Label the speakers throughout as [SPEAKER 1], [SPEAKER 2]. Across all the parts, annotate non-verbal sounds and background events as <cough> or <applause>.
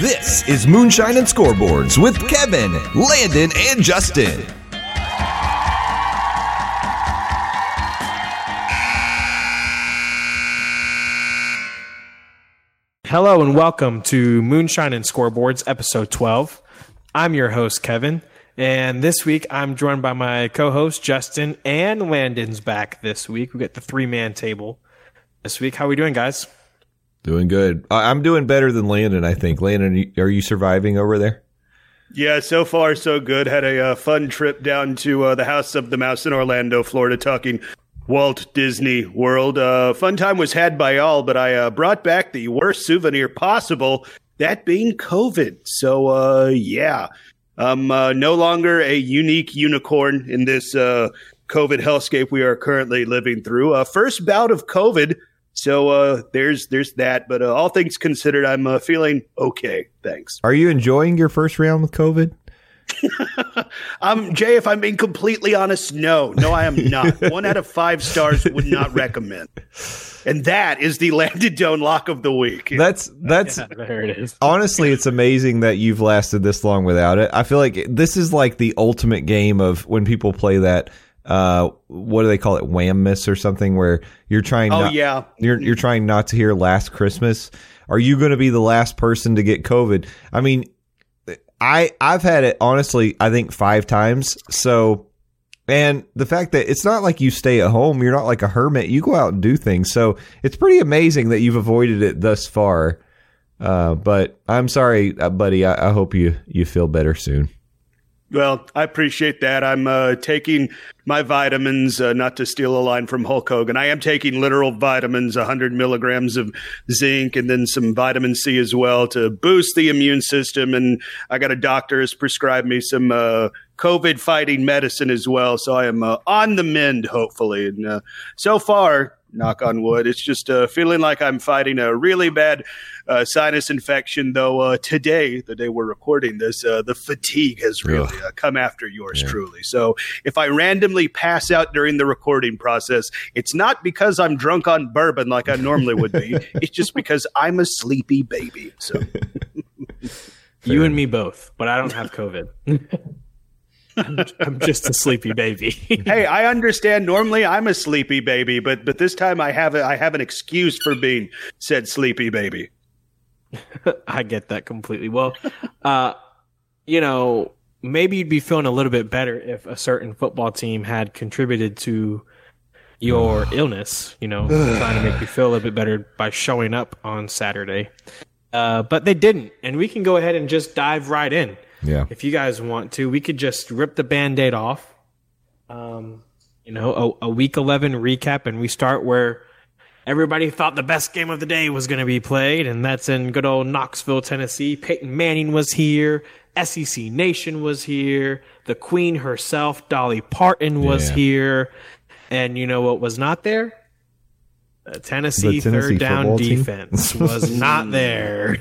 [SPEAKER 1] This is Moonshine and Scoreboards with Kevin, Landon, and Justin.
[SPEAKER 2] Hello and welcome to Moonshine and Scoreboards, episode 12. I'm your host, Kevin, and this week I'm joined by my co host, Justin, and Landon's back this week. We got the three man table this week. How are we doing, guys?
[SPEAKER 1] Doing good. I'm doing better than Landon, I think. Landon, are you surviving over there?
[SPEAKER 3] Yeah, so far so good. Had a uh, fun trip down to uh, the House of the Mouse in Orlando, Florida, talking Walt Disney World. Uh, fun time was had by all, but I uh, brought back the worst souvenir possible, that being COVID. So, uh, yeah, I'm uh, no longer a unique unicorn in this COVID hellscape we are currently living through. First bout of COVID. So uh, there's there's that, but uh, all things considered, I'm uh, feeling okay. Thanks.
[SPEAKER 1] Are you enjoying your first round with COVID? <laughs>
[SPEAKER 3] Um, Jay, if I'm being completely honest, no, no, I am not. <laughs> One out of five stars would not recommend. And that is the landed dome lock of the week.
[SPEAKER 1] That's that's <laughs>
[SPEAKER 2] There it is.
[SPEAKER 1] honestly, it's amazing that you've lasted this long without it. I feel like this is like the ultimate game of when people play that. Uh, what do they call it? Wham miss or something where you're trying.
[SPEAKER 3] oh
[SPEAKER 1] not,
[SPEAKER 3] yeah,
[SPEAKER 1] You're you're trying not to hear last Christmas. Are you going to be the last person to get COVID? I mean, I I've had it honestly. I think five times. So, and the fact that it's not like you stay at home. You're not like a hermit. You go out and do things. So it's pretty amazing that you've avoided it thus far. Uh, but I'm sorry, uh, buddy. I, I hope you you feel better soon.
[SPEAKER 3] Well, I appreciate that. I'm uh, taking my vitamins, uh, not to steal a line from Hulk Hogan. I am taking literal vitamins, 100 milligrams of zinc, and then some vitamin C as well to boost the immune system. And I got a doctor has prescribed me some uh, COVID fighting medicine as well. So I am uh, on the mend, hopefully. And uh, so far, knock on wood, it's just uh, feeling like I'm fighting a really bad uh, sinus infection. Though uh, today, the day we're recording this, uh, the fatigue has really uh, come after yours truly. So if I randomly pass out during the recording process, it's not because I'm drunk on bourbon like I normally would be. <laughs> it's just because I'm a sleepy baby. So <laughs> <laughs>
[SPEAKER 2] You and me both, but I don't have COVID. I'm, I'm just a sleepy baby. <laughs>
[SPEAKER 3] hey, I understand. Normally, I'm a sleepy baby, but but this time I have a, I have an excuse for being said sleepy baby. <laughs>
[SPEAKER 2] I get that completely. Well, uh, you know, maybe you'd be feeling a little bit better if a certain football team had contributed to your <sighs> illness, you know, trying to make you feel a little bit better by showing up on Saturday. Uh, but they didn't. And we can go ahead and just dive right in.
[SPEAKER 1] Yeah.
[SPEAKER 2] If you guys want to, we could just rip the band aid off. Um, you know, a, a week 11 recap, and we start where everybody thought the best game of the day was going to be played, and that's in good old Knoxville, Tennessee. Peyton Manning was here. SEC Nation was here. The Queen herself, Dolly Parton, was
[SPEAKER 1] Yeah.
[SPEAKER 2] here. And you know what was not there? The Tennessee,
[SPEAKER 1] The Tennessee
[SPEAKER 2] third down
[SPEAKER 1] football team?
[SPEAKER 2] defense was not <laughs> there.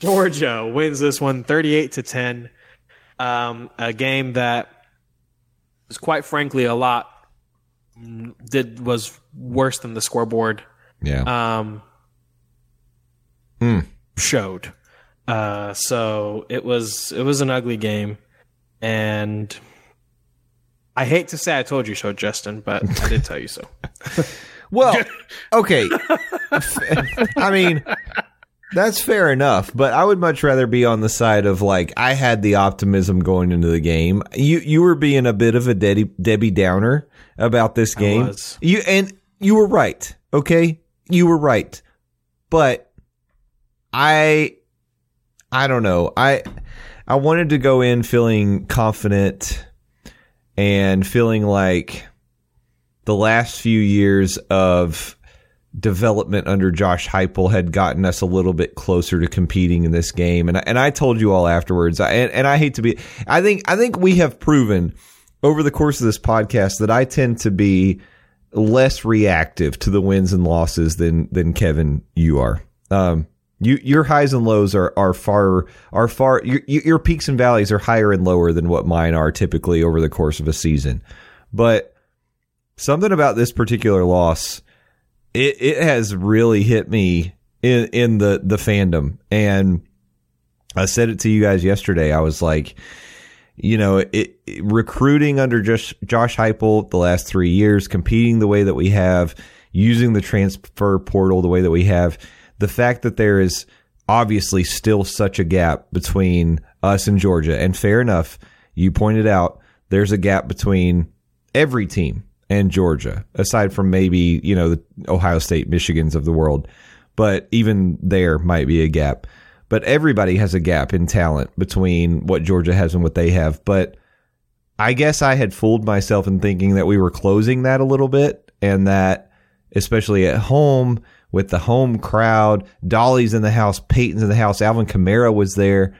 [SPEAKER 2] Georgia wins this one 38 to 10. Um, a game that was quite frankly a lot mm, did was worse than the scoreboard
[SPEAKER 1] Yeah.
[SPEAKER 2] um,
[SPEAKER 1] Hmm.
[SPEAKER 2] showed. Uh, so it was it was an ugly game, and I hate to say I told you so, Justin, but I did tell you so. <laughs>
[SPEAKER 1] Well, <laughs> okay. I mean, that's fair enough, but I would much rather be on the side of like I had the optimism going into the game. You you were being a bit of a Debbie, Debbie Downer about this game. You and you were right. Okay, you were right, but I I don't know. I I wanted to go in feeling confident and feeling like the last few years of development under Josh Heupel had gotten us a little bit closer to competing in this game. And I, and I told you all afterwards, I, and, and I hate to be, I think, I think we have proven over the course of this podcast that I tend to be less reactive to the wins and losses than, than Kevin, you are. Um, you, your highs and lows are, are far, are far, your, your peaks and valleys are higher and lower than what mine are typically over the course of a season. But something about this particular loss, it, it has really hit me in, in the, the fandom. And I said it to you guys yesterday. I was like, you know, it, it, recruiting under just Josh Heupel the last three years, competing the way that we have, using the transfer portal the way that we have, the fact that there is obviously still such a gap between us and Georgia, and fair enough, you pointed out there's a gap between every team and Georgia, aside from maybe you know the Ohio State, Michigans of the world, but even there might be a gap but everybody has a gap in talent between what Georgia has and what they have. But I guess I had fooled myself in thinking that we were closing that a little bit and that especially at home with the home crowd, Dolly's in the house, Peyton's in the house, Alvin Kamara was there,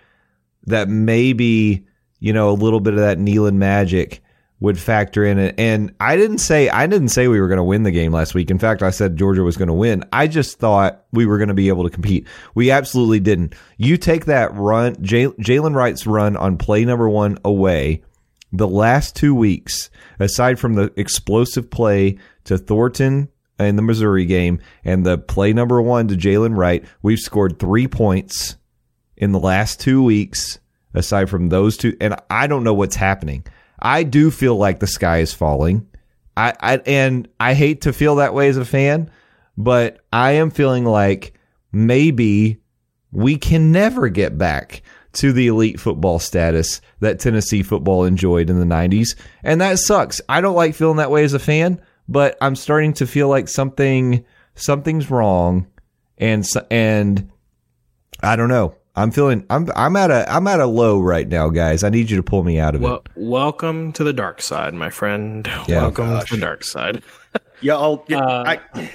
[SPEAKER 1] that maybe, you know, a little bit of that Neyland magic would factor in it. And I didn't say I didn't say we were going to win the game last week. In fact, I said Georgia was going to win. I just thought we were going to be able to compete. We absolutely didn't. You take that run, Jaylen Wright's run on play number one away. The last two weeks, aside from the explosive play to Thornton in the Missouri game and the play number one to Jalen Wright, we've scored three points in the last two weeks. Aside from those two, and I don't know what's happening. I do feel like the sky is falling. I, I and I hate to feel that way as a fan, but I am feeling like maybe we can never get back to the elite football status that Tennessee football enjoyed in the 90s. And that sucks. I don't like feeling that way as a fan, but I'm starting to feel like something something's wrong and and I don't know. I'm feeling I'm I'm at a I'm at a low right now, guys. I need you to pull me out of
[SPEAKER 2] well,
[SPEAKER 1] it.
[SPEAKER 2] Welcome to the dark side, my friend. Yeah. <laughs> Welcome Gosh. to the dark side.
[SPEAKER 3] yeah, I'll, yeah uh, I,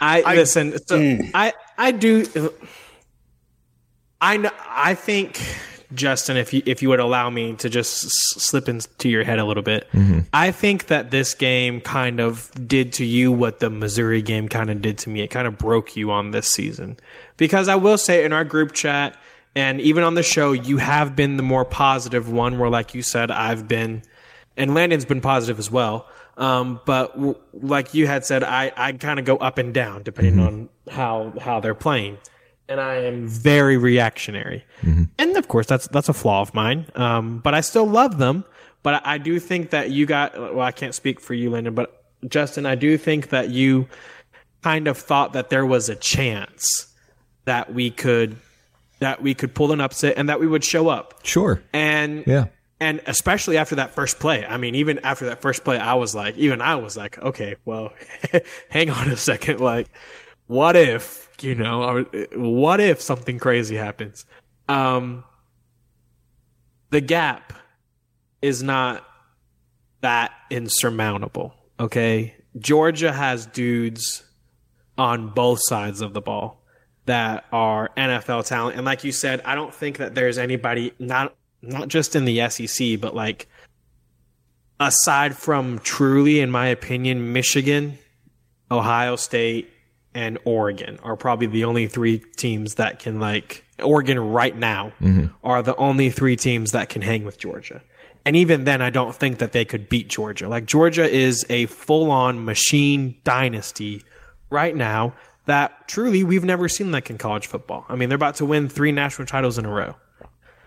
[SPEAKER 2] I, I listen. So mm. I I do. I know. I think Justin, if you if you would allow me to just slip into your head a little bit, mm-hmm. I think that this game kind of did to you what the Missouri game kind of did to me. It kind of broke you on this season. Because I will say in our group chat and even on the show, you have been the more positive one. Where, like you said, I've been, and Landon's been positive as well. Um, but w- like you had said, I, I kind of go up and down depending mm-hmm. on how how they're playing, and I am very reactionary. Mm-hmm. And of course, that's that's a flaw of mine. Um, but I still love them. But I, I do think that you got. Well, I can't speak for you, Landon, but Justin, I do think that you kind of thought that there was a chance that we could that we could pull an upset and that we would show up.
[SPEAKER 1] Sure.
[SPEAKER 2] And
[SPEAKER 1] yeah.
[SPEAKER 2] And especially after that first play. I mean, even after that first play, I was like, even I was like, okay, well, <laughs> hang on a second. Like, what if, you know, what if something crazy happens? Um, the gap is not that insurmountable. Okay. Georgia has dudes on both sides of the ball that are NFL talent. And like you said, I don't think that there's anybody not not just in the SEC, but like aside from truly, in my opinion, Michigan, Ohio State, and Oregon are probably the only three teams that can like Oregon right now mm-hmm. are the only three teams that can hang with Georgia. And even then, I don't think that they could beat Georgia. Like Georgia is a full on machine dynasty right now that truly we've never seen like in college football. I mean, they're about to win three national titles in a row.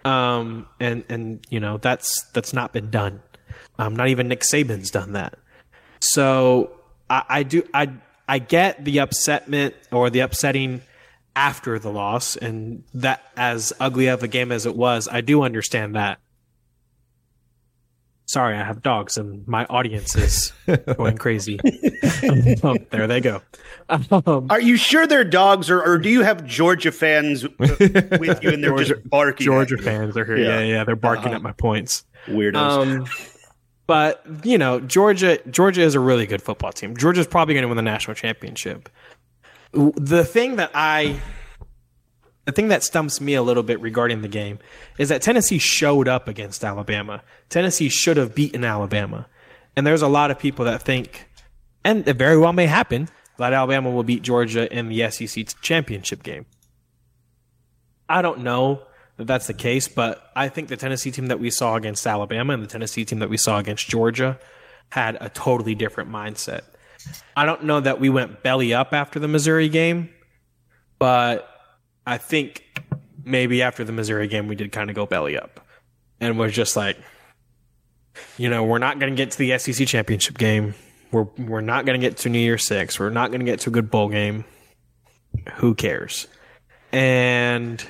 [SPEAKER 2] Um, and, and, you know, that's, that's not been done. Um, not even Nick Saban's done that. So I, I do, I, I get the upsetment or the upsetting after the loss and that as ugly of a game as it was, I do understand that. Sorry, I have dogs and my audience is going crazy. <laughs> oh, there they go.
[SPEAKER 3] Um, Are you sure they're dogs, or, or do you have Georgia fans with you and they're Georgia, just barking?
[SPEAKER 2] Georgia fans are here. Yeah, yeah, yeah they're barking uh-huh. at my points.
[SPEAKER 3] Weirdos. Um,
[SPEAKER 2] but you know, Georgia, Georgia is a really good football team. Georgia's probably going to win the national championship. The thing that I the thing that stumps me a little bit regarding the game is that Tennessee showed up against Alabama. Tennessee should have beaten Alabama. And there's a lot of people that think, and it very well may happen, that Alabama will beat Georgia in the SEC championship game. I don't know that that's the case, but I think the Tennessee team that we saw against Alabama and the Tennessee team that we saw against Georgia had a totally different mindset. I don't know that we went belly up after the Missouri game, but I think maybe after the Missouri game, we did kind of go belly up and was just like, you know, we're not going to get to the SEC championship game. We're we're not going to get to New Year Six. We're not going to get to a good bowl game. Who cares? And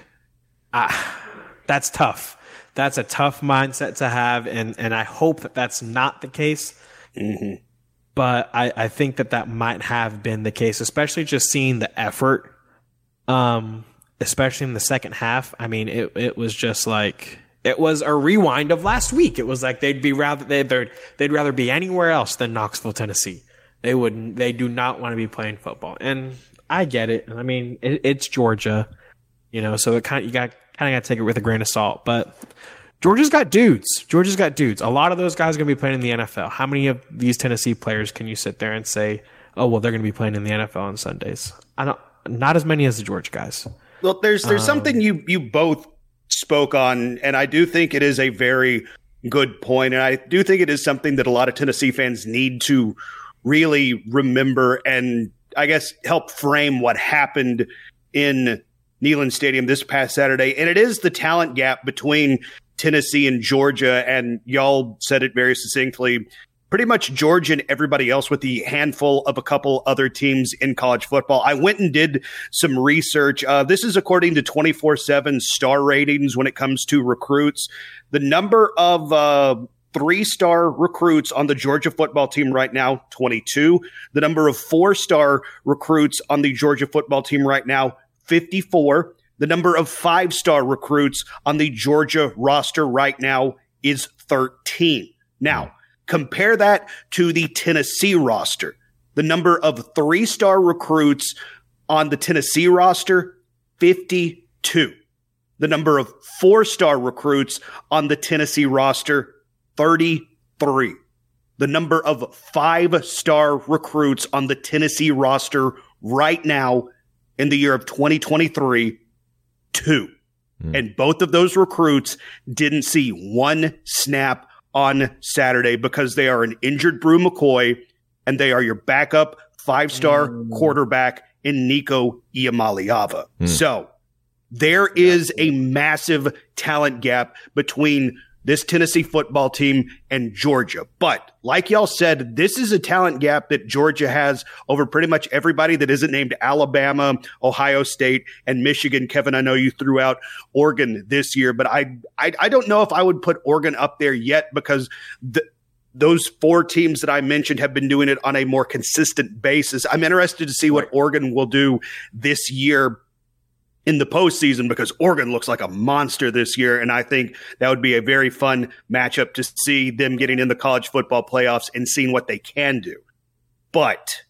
[SPEAKER 2] ah, that's tough. That's a tough mindset to have, and and I hope that that's not the case. Mm-hmm. But I, I think that that might have been the case, especially just seeing the effort, um, especially in the second half. I mean, it it was just like it was a rewind of last week. It was like they'd be rather they'd they'd rather be anywhere else than Knoxville, Tennessee. They would they do not want to be playing football, and I get it. I mean, it, it's Georgia, you know, so it kind of, you got kind of got to take it with a grain of salt. But Georgia's got dudes. Georgia's got dudes. A lot of those guys are going to be playing in the NFL. How many of these Tennessee players can you sit there and say, "Oh, well, they're going to be playing in the NFL on Sundays"? I don't. Not as many as the Georgia guys.
[SPEAKER 3] Well, there's there's um, something you you both spoke on, and I do think it is a very good point, and I do think it is something that a lot of Tennessee fans need to really remember and I guess help frame what happened in Neyland Stadium this past Saturday, and it is the talent gap between Tennessee and Georgia, and y'all said it very succinctly pretty much Georgia and everybody else with the handful of a couple other teams in college football. I went and did some research. Uh, this is according to 24 7 star ratings when it comes to recruits. The number of uh, three star recruits on the Georgia football team right now, 22. The number of four star recruits on the Georgia football team right now, 54. The number of five star recruits on the Georgia roster right now is 13. Now, Compare that to the Tennessee roster. The number of three star recruits on the Tennessee roster, 52. The number of four star recruits on the Tennessee roster, 33. The number of five star recruits on the Tennessee roster right now in the year of 2023, two. Mm. And both of those recruits didn't see one snap on Saturday because they are an injured Bru McCoy and they are your backup five star mm. quarterback in Nico Iamaleava. Mm. So there is a massive talent gap between this Tennessee football team and Georgia. But like y'all said, this is a talent gap that Georgia has over pretty much everybody that isn't named Alabama, Ohio State, and Michigan. Kevin, I know you threw out Oregon this year, but I I, I don't know if I would put Oregon up there yet because the those four teams that I mentioned have been doing it on a more consistent basis. I'm interested to see what Oregon will do this year in the postseason because Oregon looks like a monster this year. And I think that would be a very fun matchup to see them getting in the college football playoffs and seeing what they can do. But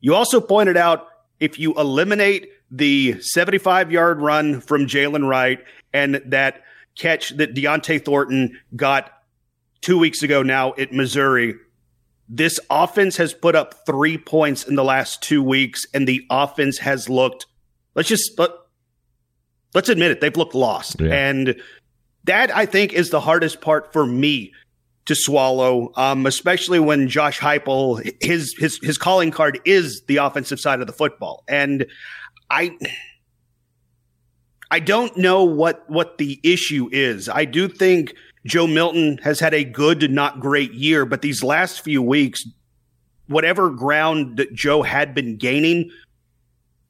[SPEAKER 3] you also pointed out if you eliminate the 75 yard run from Jaylen Wright and that catch that Dont'e Thornton got two weeks ago now at Missouri, this offense has put up three points in the last two weeks, and the offense has looked Let's just let, let's admit it. They've looked lost, yeah. and that I think is the hardest part for me to swallow, um, especially when Josh Heupel his his his calling card is the offensive side of the football, and I. I don't know what what the issue is. I do think Joe Milton has had a good, not great year, but these last few weeks, whatever ground that Joe had been gaining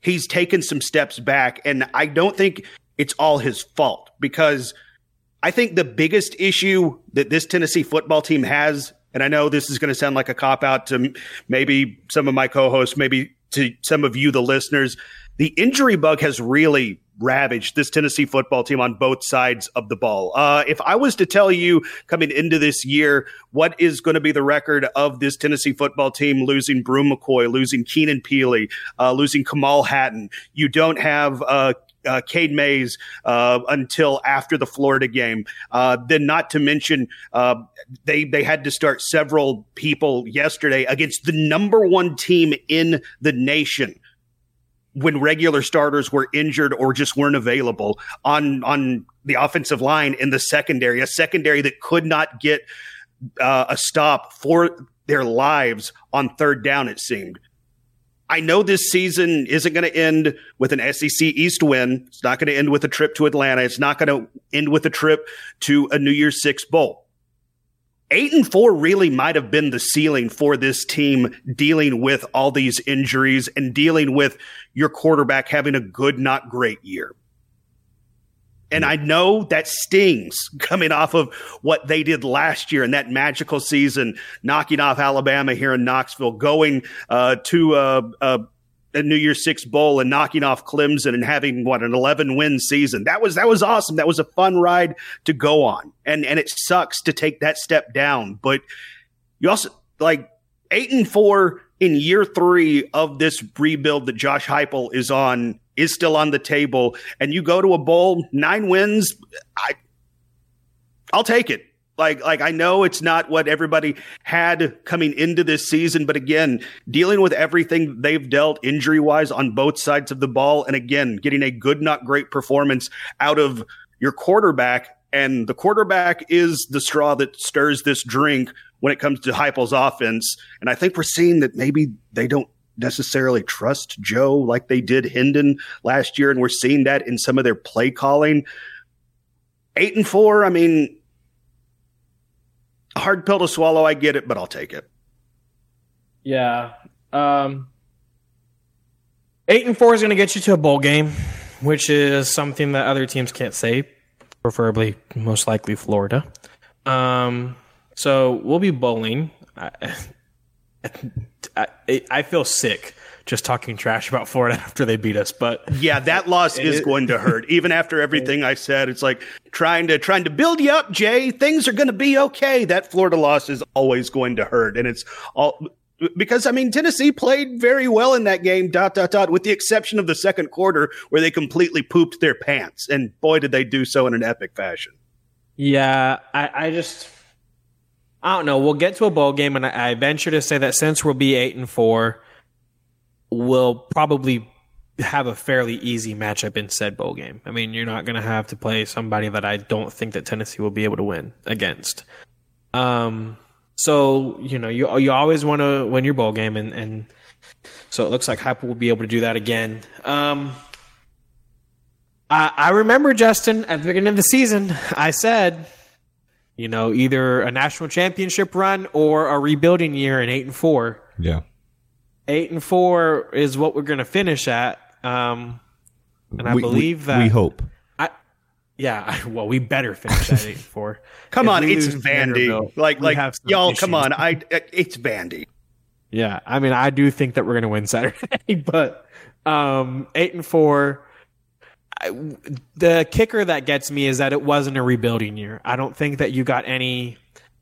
[SPEAKER 3] he's taken some steps back. And I don't think it's all his fault because I think the biggest issue that this Tennessee football team has, and I know this is going to sound like a cop out to maybe some of my co hosts, maybe to some of you, the listeners, the injury bug has really ravaged this Tennessee football team on both sides of the ball. Uh, if I was to tell you coming into this year what is going to be the record of this Tennessee football team losing Bru McCoy, losing Keenan Pili, uh, losing Kamal Hadden, you don't have uh, uh, Cade Mays uh, until after the Florida game. Uh, then, not to mention, uh, they they had to start several people yesterday against the number one team in the nation when regular starters were injured or just weren't available on on the offensive line in the secondary, a secondary that could not get uh, a stop for their lives on third down. It seemed. I know this season isn't going to end with an SEC East win. It's not going to end with a trip to Atlanta. It's not going to end with a trip to a New Year's Six bowl. Eight and four really might have been the ceiling for this team dealing with all these injuries and dealing with your quarterback having a good, not great year. And I know that stings <laughs> coming off of what they did last year in that magical season, knocking off Alabama here in Knoxville, going uh, to a, a, a, New Year's Six bowl and knocking off Clemson and having what an 11 win season. That was that was awesome. That was a fun ride to go on. And and it sucks to take that step down, but you also like eight and four in year three of this rebuild that Josh Heupel is on is still on the table, and you go to a bowl, nine wins, I, I'll take it. Like, like I know it's not what everybody had coming into this season, but again, dealing with everything they've dealt injury wise on both sides of the ball, and again, getting a good, not great performance out of your quarterback. And the quarterback is the straw that stirs this drink when it comes to Heupel's offense. And I think we're seeing that maybe they don't necessarily trust Joe like they did Hendon last year, and we're seeing that in some of their play calling. Eight and four, I mean, hard pill to swallow. I get it, but I'll take it.
[SPEAKER 2] Yeah. Um, eight and four is going to get you to a bowl game, which is something that other teams can't say, preferably, most likely Florida. Um, so we'll be bowling. I, <laughs> I, I feel sick just talking trash about Florida <laughs> after they beat us. But
[SPEAKER 3] yeah, that loss is going to hurt. Even after everything I said, it's like trying to trying to build you up, Jay. Things are going to be okay. That Florida loss is always going to hurt, and it's all because I mean Tennessee played very well in that game. Dot dot dot. With the exception of the second quarter where they completely pooped their pants, and boy, did they do so in an epic fashion.
[SPEAKER 2] Yeah, I, I just I don't know. We'll get to a bowl game, and I, I venture to say that since we'll be eight and four, we'll probably have a fairly easy matchup in said bowl game. I mean, you're not going to have to play somebody that I don't think that Tennessee will be able to win against. Um, so you know, you you always want to win your bowl game, and and so it looks like Heupel will be able to do that again. Um, I, I remember Justin at the beginning of the season, I said you know, either a national championship run or a rebuilding year in eight and four.
[SPEAKER 1] Yeah.
[SPEAKER 2] Eight and four is what we're going to finish at. Um, and I
[SPEAKER 1] we,
[SPEAKER 2] believe
[SPEAKER 1] we,
[SPEAKER 2] that
[SPEAKER 1] we hope.
[SPEAKER 2] I, yeah, <laughs> well, we better finish at eight and four. <laughs>
[SPEAKER 3] come
[SPEAKER 2] If
[SPEAKER 3] on, it's
[SPEAKER 2] lose
[SPEAKER 3] Vandy. Like, like
[SPEAKER 2] have
[SPEAKER 3] y'all, come on. I, it's Vandy.
[SPEAKER 2] Yeah, I mean, I do think that we're going to win Saturday, <laughs> but um, eight and four. I, the kicker that gets me is that it wasn't a rebuilding year. I don't think that you got any.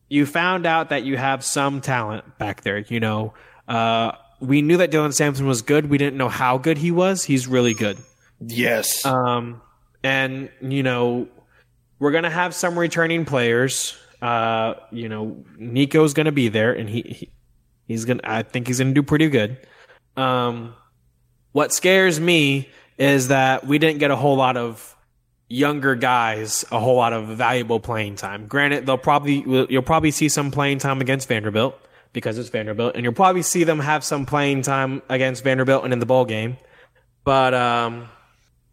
[SPEAKER 2] You found out that you have some talent back there. You know, uh, we knew that Dylan Sampson was good. We didn't know how good he was. He's really good.
[SPEAKER 3] Yes.
[SPEAKER 2] Um, and you know, we're gonna have some returning players. Uh, you know, Nico's gonna be there, and he, he he's gonna. I think he's gonna do pretty good. Um, what scares me is that we didn't get a whole lot of younger guys, a whole lot of valuable playing time. Granted, they'll probably you'll probably see some playing time against Vanderbilt because it's Vanderbilt, and you'll probably see them have some playing time against Vanderbilt and in the bowl game. But um,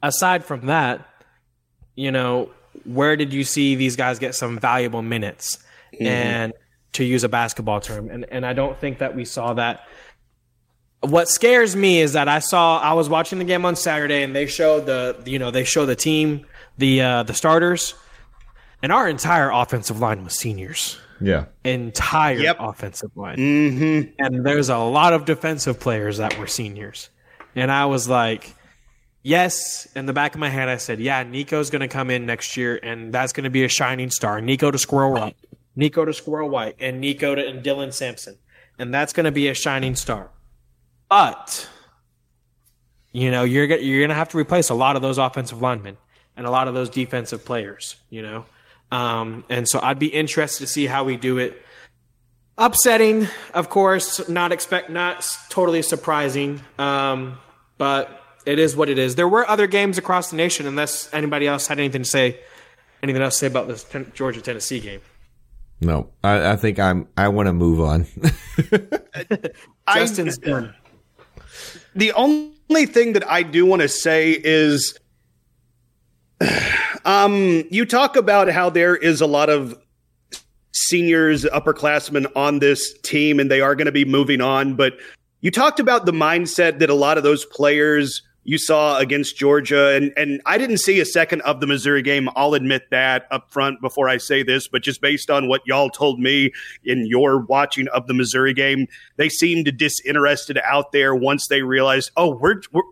[SPEAKER 2] aside from that, you know, where did you see these guys get some valuable minutes? And to use a basketball term, and and I don't think that we saw that. What scares me is that I saw I was watching the game on Saturday, and they showed the you know they show the team the uh, the starters, and our entire offensive line was seniors
[SPEAKER 1] Yeah.
[SPEAKER 2] entire
[SPEAKER 3] Yep.
[SPEAKER 2] offensive line.
[SPEAKER 3] Mm-hmm.
[SPEAKER 2] And there's a lot of defensive players that were seniors. And I was like, yes, in the back of my head, I said, yeah, Nico's going to come in next year, and that's going to be a shining star. Nico to Squirrel White, Nico to Squirrel White, and Nico to and Dylan Sampson. And that's going to be a shining star. But, you know, you're, you're going to have to replace a lot of those offensive linemen and a lot of those defensive players, you know? Um, and so I'd be interested to see how we do it upsetting, of course, not expect not totally surprising. Um, but it is what it is. There were other games across the nation, unless anybody else had anything to say, anything else to say about this ten- Georgia Tennessee game.
[SPEAKER 1] No, I, I think I'm. I want to move on. <laughs>
[SPEAKER 2] Justin's done.
[SPEAKER 3] the only thing that I do want to say is um you talk about how there is a lot of seniors, upperclassmen on this team and they are going to be moving on, but you talked about the mindset that a lot of those players you saw against Georgia, and and I didn't see a second of the Missouri game. I'll admit that up front before I say this, but just based on what y'all told me in your watching of the Missouri game, they seemed disinterested out there once they realized, oh, we're we're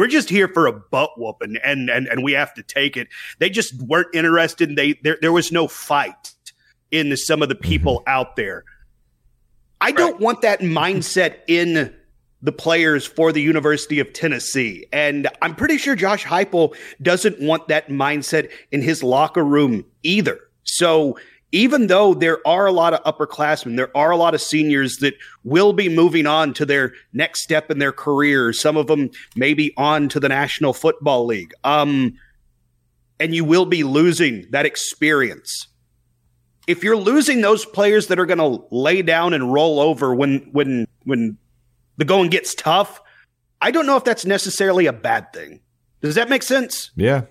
[SPEAKER 3] we're just here for a butt whooping and and and we have to take it. They just weren't interested. They there there was no fight in some of the people mm-hmm. out there. I don't want that mindset in the players for the University of Tennessee. And I'm pretty sure Josh Heupel doesn't want that mindset in his locker room either. So even though there are a lot of upperclassmen, there are a lot of seniors that will be moving on to their next step in their career. Some of them maybe on to the National Football League. Um, and you will be losing that experience. If you're losing those players that are going to lay down and roll over when when when the going gets tough, I don't know if that's necessarily a bad thing. Does that make sense?
[SPEAKER 1] Yeah,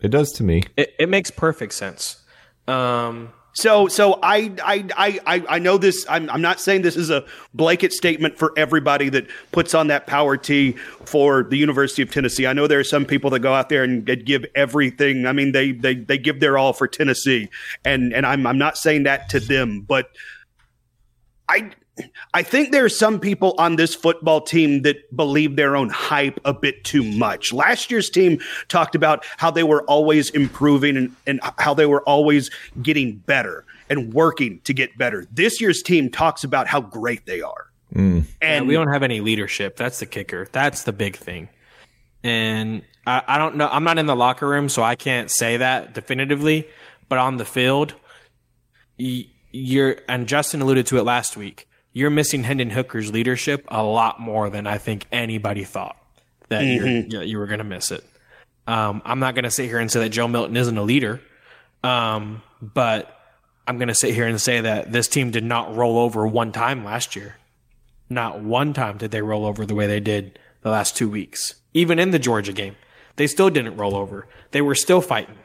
[SPEAKER 1] it does to me.
[SPEAKER 2] It, it makes perfect sense. Um,
[SPEAKER 3] so, so I, I, I, I know this. I'm, I'm not saying this is a blanket statement for everybody that puts on that power tee for the University of Tennessee. I know there are some people that go out there and give everything. I mean, they, they, they give their all for Tennessee, and and I'm, I'm not saying that to them, but I, I think there are some people on this football team that believe their own hype a bit too much. Last year's team talked about how they were always improving and, and how they were always getting better and working to get better. This year's team talks about how great they are.
[SPEAKER 2] Mm. And yeah, we don't have any leadership. That's the kicker. That's the big thing. And I, I don't know. I'm not in the locker room, so I can't say that definitively. But on the field, you're, and Justin alluded to it last week you're missing Hendon Hooker's leadership a lot more than I think anybody thought that mm-hmm. you you were going to miss it. Um, I'm not going to sit here and say that Joe Milton isn't a leader, um, but I'm going to sit here and say that this team did not roll over one time last year. Not one time did they roll over the way they did the last two weeks. Even in the Georgia game, they still didn't roll over. They were still fighting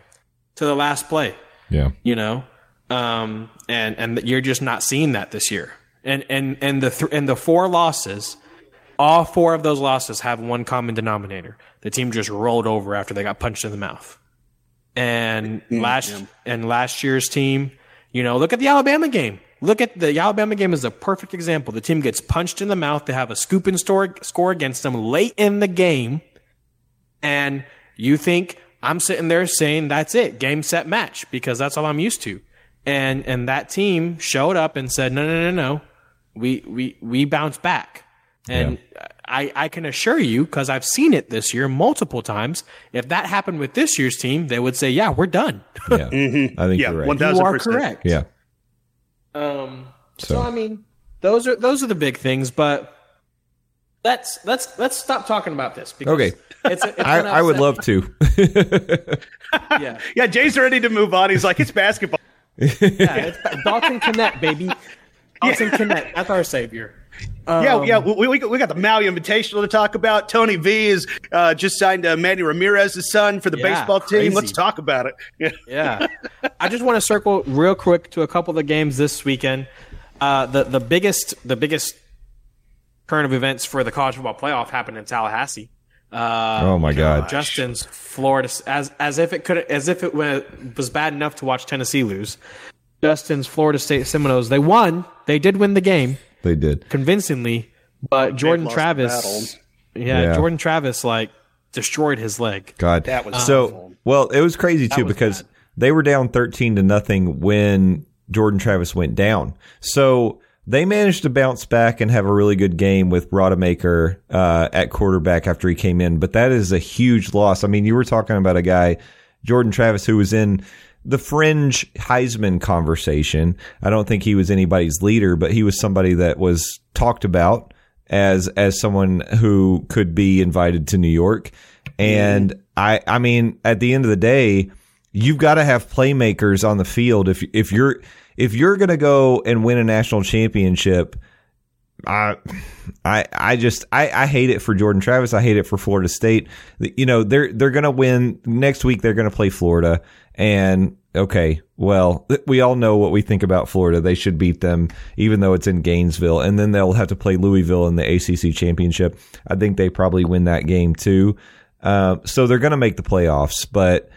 [SPEAKER 2] to the last play.
[SPEAKER 1] Yeah,
[SPEAKER 2] you know, um, and and you're just not seeing that this year and and and the th- and the four losses, all four of those losses have one common denominator: the team just rolled over after they got punched in the mouth. And mm, last yeah. and last year's team, you know, look at the Alabama game. Look at the Alabama game is a perfect example. The team gets punched in the mouth. They have a scoop and store, score against them late in the game, and you think I'm sitting there saying that's it, game set match because that's all I'm used to. And and that team showed up and said, no, no, no, no we we we bounce back. And yeah. I, I can assure you, because I've seen it this year multiple times, if that happened with this year's team, they would say, "Yeah, we're done."
[SPEAKER 1] yeah, mm-hmm. <laughs> I think yeah, you're right. 1000%.
[SPEAKER 2] You are correct.
[SPEAKER 1] Yeah.
[SPEAKER 2] Um. So. so I mean, those are those are the big things, but let's let's let's stop talking about this.
[SPEAKER 1] Because okay. It's, it's I, I would love to. <laughs>
[SPEAKER 3] yeah. Yeah. Jay's ready to move on. He's like, it's basketball. <laughs>
[SPEAKER 2] yeah, it's Dalton Knecht, baby. Austin yeah. Knecht, that's our savior.
[SPEAKER 3] Um, yeah, yeah, we, we, we, got the Maui Invitational to talk about. Tony V is uh, just signed uh, Manny Ramirez's son for the yeah, baseball team. Crazy. Let's talk about it.
[SPEAKER 2] Yeah. <laughs> yeah. I just want to circle real quick to a couple of the games this weekend. Uh, the the biggest the biggest current of events for the college football playoff happened in Tallahassee.
[SPEAKER 1] Uh, oh my God!
[SPEAKER 2] Justin's Florida, as as if it could, as if it was bad enough to watch Tennessee lose. Justin's Florida State Seminoles. They won. They did win the game.
[SPEAKER 1] They did
[SPEAKER 2] convincingly, but Jordan Travis, yeah, yeah, Jordan Travis like destroyed his leg.
[SPEAKER 1] God, that was so. Awful. Well, it was crazy too was because bad. they were down thirteen to nothing when Jordan Travis went down. So they managed to bounce back and have a really good game with Rodemaker uh, at quarterback after he came in. But that is a huge loss. I mean, you were talking about a guy, Jordan Travis, who was in the fringe Heisman conversation. I don't think he was anybody's leader, but he was somebody that was talked about as as someone who could be invited to New York. And. I I mean, at the end of the day, you've got to have playmakers on the field if if you're if you're going to go and win a national championship I, I, I just, I, I hate it for Jordan Travis. I hate it for Florida State. You know, they're, they're going to win next week. They're going to play Florida. And okay, well, we all know what we think about Florida. They should beat them, even though it's in Gainesville. And then they'll have to play Louisville in the ACC championship. I think they probably win that game too. Uh, so they're going to make the playoffs, but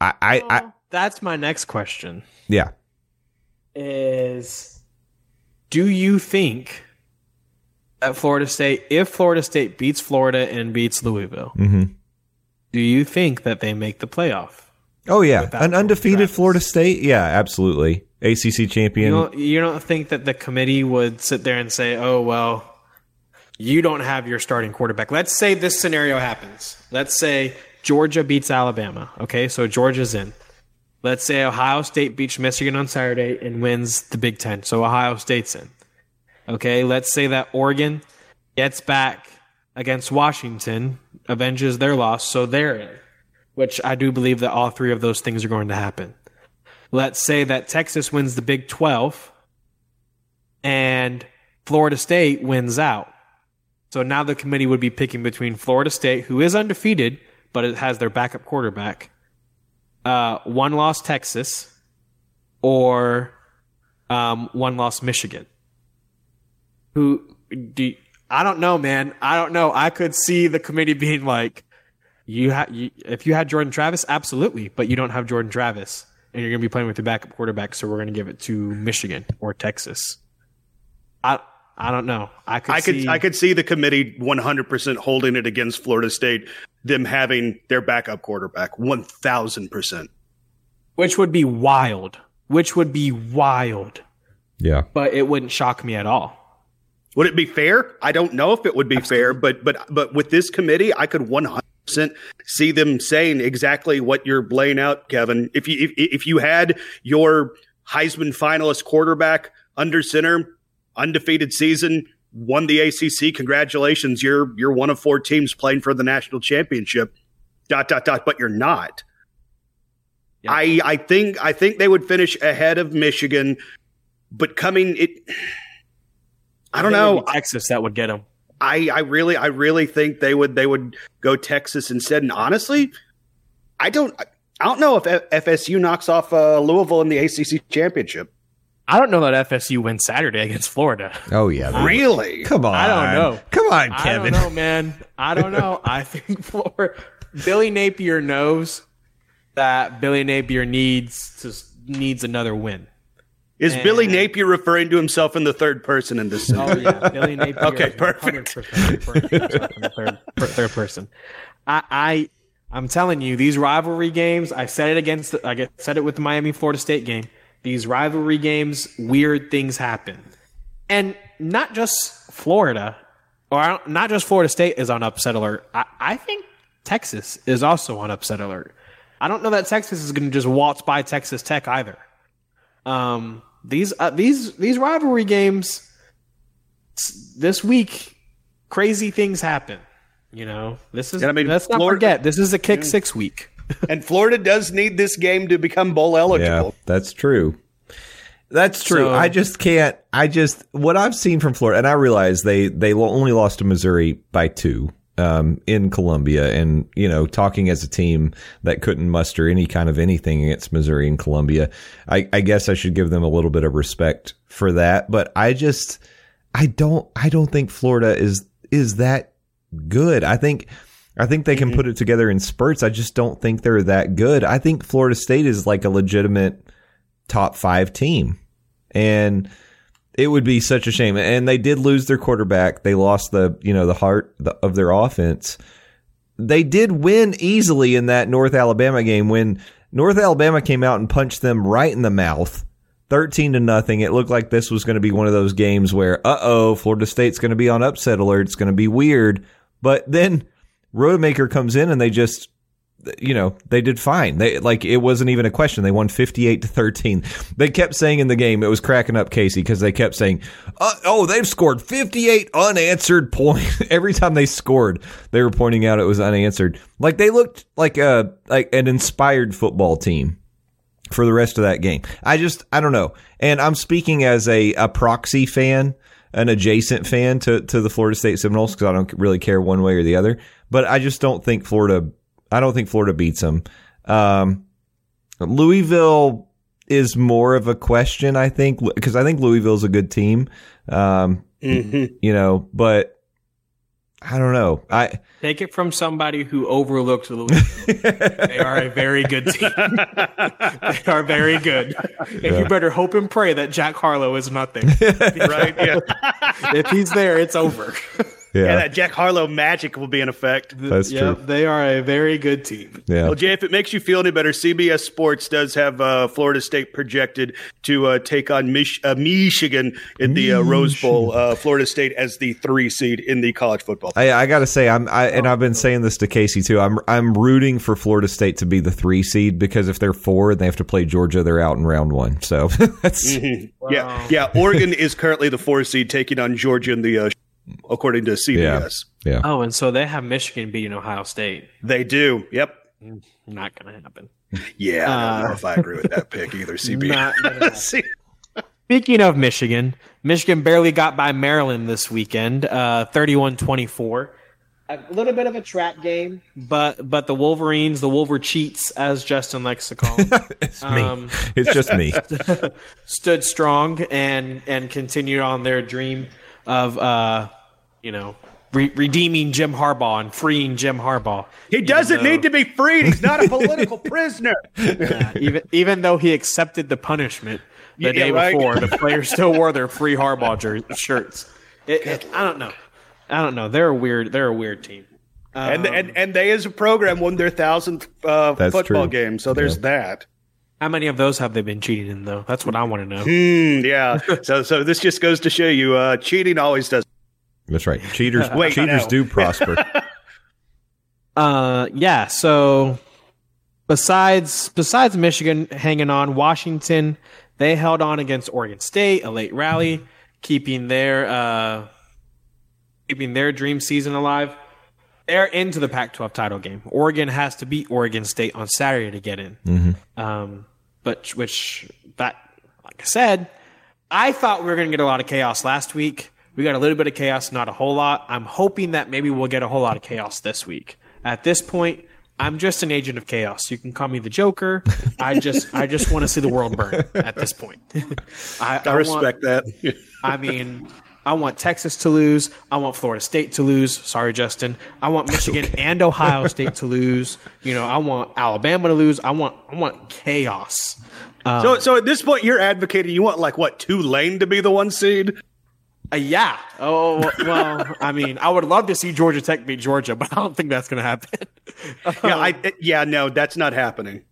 [SPEAKER 1] I, I, I,
[SPEAKER 2] That's my next question.
[SPEAKER 1] yeah.
[SPEAKER 2] Is do you think that Florida State, if Florida State beats Florida and beats Louisville,
[SPEAKER 1] hmm
[SPEAKER 2] do you think that they make the playoff?
[SPEAKER 1] Oh yeah, an undefeated
[SPEAKER 2] Travis.
[SPEAKER 1] Florida State. Yeah, absolutely. ACC champion.
[SPEAKER 2] You don't, you don't think that the committee would sit there and say, "Oh well, you don't have your starting quarterback." Let's say this scenario happens. Let's say Georgia beats Alabama. Okay, so Georgia's in. Let's say Ohio State beats Michigan on Saturday and wins the Big Ten. So Ohio State's in. Okay, let's say that Oregon gets back against Washington, avenges their loss, so they're in. Which I do believe that all three of those things are going to happen let's say that Texas wins the Big 12 and Florida State wins out. So now the committee would be picking between Florida State, who is undefeated, but it has their backup quarterback, uh, one loss Texas, or um, one loss Michigan. Who do I don't know, man. I don't know. I could see the committee <laughs> being like, you, ha- you if you had Jordan Travis, absolutely, but you don't have Jordan Travis, and you're going to be playing with your backup quarterback, so we're going to give it to Michigan or Texas. I I don't know. I could
[SPEAKER 3] I could
[SPEAKER 2] see,
[SPEAKER 3] I could see the committee 100% holding it against Florida State, them having their backup quarterback 1000%.
[SPEAKER 2] which would be wild. Which would be wild,
[SPEAKER 1] Yeah.
[SPEAKER 2] but it wouldn't shock me at all.
[SPEAKER 3] Would it be fair? I don't know if it would be fair, but but but with this committee, I could 100% see them saying exactly what you're laying out, Kevin. If you if, if you had your Heisman finalist quarterback under center, undefeated season, won the ACC, congratulations, you're you're one of four teams playing for the national championship. Dot dot dot, but you're not.
[SPEAKER 2] Yep.
[SPEAKER 3] I I think I think they would finish ahead of Michigan, but coming it I don't
[SPEAKER 2] think it would
[SPEAKER 3] know.
[SPEAKER 2] be Texas that would get him.
[SPEAKER 3] I, I really I really think they would they would go Texas instead. And honestly, I don't I don't know if FSU knocks off uh, Louisville in the ACC championship.
[SPEAKER 2] I don't know that FSU wins Saturday against Florida.
[SPEAKER 1] Oh yeah.
[SPEAKER 3] Really?
[SPEAKER 1] Come on.
[SPEAKER 2] I don't know.
[SPEAKER 1] Come on,
[SPEAKER 2] I
[SPEAKER 1] Kevin.
[SPEAKER 2] don't know, man. I don't know. <laughs> I think Florida, Billy Napier knows that Billy Napier needs to needs another win.
[SPEAKER 3] Is Billy Napier referring to himself in the third person in this?
[SPEAKER 2] Oh yeah, <laughs> Billy Napier.
[SPEAKER 3] Okay, perfect.
[SPEAKER 2] 100% referring to himself in the third, <laughs> third person. I, I, I'm telling you, these rivalry games. I said it against. I get- said it with the Miami Florida State game. These rivalry games, weird things happen, and not just Florida, or I don't- not just Florida State is on upset alert. I, I think Texas is also on upset alert. I don't know that Texas is going to just waltz by Texas Tech either. Um, these uh, these these rivalry games this week, crazy things happen. You know, this is.
[SPEAKER 3] And I mean,
[SPEAKER 2] let's not forget this is a kick six week. <laughs>
[SPEAKER 3] and Florida does need this game to become bowl eligible.
[SPEAKER 1] Yeah, that's true. That's true.
[SPEAKER 2] So-
[SPEAKER 1] I just can't. I just what I've seen from Florida, and I realize they they only lost to Missouri by two um, in Columbia, and you know, talking as a team that couldn't muster any kind of anything against Missouri and Columbia, I, I guess I should give them a little bit of respect for that. But I just, I don't, I don't think Florida is is that good. I think. I think they can put it together in spurts. I just don't think they're that good. I think Florida State is like a legitimate top five team. And it would be such a shame. And they did lose their quarterback. They lost the, you know, the heart of their offense. They did win easily in that North Alabama game when North Alabama came out and punched them right in the mouth. 13 to nothing. It looked like this was going to be one of those games where, uh oh, Florida State's going to be on upset alert. It's going to be weird. But then Rodemaker comes in and they just you know, they did fine. They like it wasn't even a question. They won 58 to 13. They kept saying in the game, it was cracking up Casey because they kept saying, uh, "Oh, they've scored 58 unanswered points." <laughs> Every time they scored, they were pointing out it was unanswered. Like they looked like a like an inspired football team for the rest of that game. I just I don't know. And I'm speaking as a a proxy fan an adjacent fan to to the Florida State Seminoles because I don't really care one way or the other. But I just don't think Florida. I don't think Florida beats them. Um, Louisville is more of a question, I think, because I think Louisville's a good team. Um,
[SPEAKER 3] Mhm.
[SPEAKER 1] you know, but I don't know. I
[SPEAKER 2] Take it from somebody who overlooked Louisville. <laughs> they are a very good team. <laughs> they are very good. And you better hope and pray that Jack Harlow is not there. <laughs>
[SPEAKER 3] right? Yeah.
[SPEAKER 2] if he's there, it's over.
[SPEAKER 1] Yeah,
[SPEAKER 3] yeah, that Jack Harlow magic will be in effect.
[SPEAKER 1] that's
[SPEAKER 2] Yep,
[SPEAKER 1] true.
[SPEAKER 2] They are a very good team.
[SPEAKER 1] Yeah,
[SPEAKER 3] Well, Jay, if it makes you feel any better, CBS Sports does have uh, Florida State projected to uh, take on Mich- uh, Michigan in the uh, Rose Bowl. Uh, Florida State as the three seed in the college football.
[SPEAKER 1] I, I got to say, I'm, I, and I've been saying this to Casey too. I'm, I'm rooting for Florida State to be the three seed because if they're four and they have to play Georgia, they're out in round one. So <laughs> that's
[SPEAKER 3] Yeah, yeah. Oregon is currently the four seed, taking on Georgia in the, uh, according to CBS.
[SPEAKER 1] yeah.
[SPEAKER 2] Oh, and so they have Michigan beating Ohio State.
[SPEAKER 3] They do. Yep.
[SPEAKER 2] Not going to happen.
[SPEAKER 3] Yeah, I don't
[SPEAKER 2] Uh,
[SPEAKER 3] know if I agree with that pick either. CBS. <laughs>
[SPEAKER 2] Not.
[SPEAKER 3] See- <laughs>
[SPEAKER 2] Speaking of Michigan, Michigan barely got by Maryland this weekend, uh, 31-24. A little bit of a trap game, but but the Wolverines, the Wolver cheats, as Justin likes to call them, <laughs>
[SPEAKER 1] It's me.
[SPEAKER 2] Um,
[SPEAKER 1] it's just me.
[SPEAKER 2] stood strong and and continued on their dream of uh, you know re- redeeming Jim Harbaugh and freeing Jim Harbaugh.
[SPEAKER 3] he doesn't
[SPEAKER 2] though-
[SPEAKER 3] need to be freed. He's not a <laughs> political prisoner.
[SPEAKER 2] Yeah, even even though he accepted the punishment the
[SPEAKER 3] Yeah,
[SPEAKER 2] day
[SPEAKER 3] right.
[SPEAKER 2] before, the <laughs> players still wore their free Harbaugh jer- shirts. It, it- I don't know. I don't know. They're a weird. They're a weird team.
[SPEAKER 3] and,
[SPEAKER 2] Um,
[SPEAKER 3] and and they as a program won their thousandth uh, football
[SPEAKER 1] true.
[SPEAKER 3] game. So there's that.
[SPEAKER 2] how many of those have they been cheating in though? That's what I want to know.
[SPEAKER 3] Hmm, yeah. so so this just goes to show you, uh, cheating always does.
[SPEAKER 1] That's right. <laughs> Cheaters,
[SPEAKER 3] Wait,
[SPEAKER 1] cheaters
[SPEAKER 3] no.
[SPEAKER 1] do <laughs> prosper.
[SPEAKER 2] Uh, yeah. So besides besides Michigan hanging on, Washington they held on against Oregon State, a late rally, keeping their uh, keeping their dream season alive. They're into the Pac-12 title game. Oregon has to beat Oregon State on Saturday to get in. Um, but which that, like I said, I thought we were going to get a lot of chaos last week. We got a little bit of chaos, not a whole lot. I'm hoping that maybe we'll get a whole lot of chaos this week. At this point, I'm just an agent of chaos. You can call me the Joker. I just, I just want to see the world burn. At this point, I,
[SPEAKER 3] I respect that.
[SPEAKER 2] I mean, I want Texas to lose. I want Florida State to lose. Sorry, Justin. I want Michigan and Ohio State to lose. You know, I want Alabama to lose. I want, I want chaos.
[SPEAKER 3] so um, so at this point, you're advocating you want like what Tulane to be the one seed.
[SPEAKER 2] Uh, yeah. Oh well. I mean, I would love to see Georgia Tech beat Georgia, but I don't think that's going to happen. <laughs>
[SPEAKER 3] Yeah, I yeah no, that's not happening.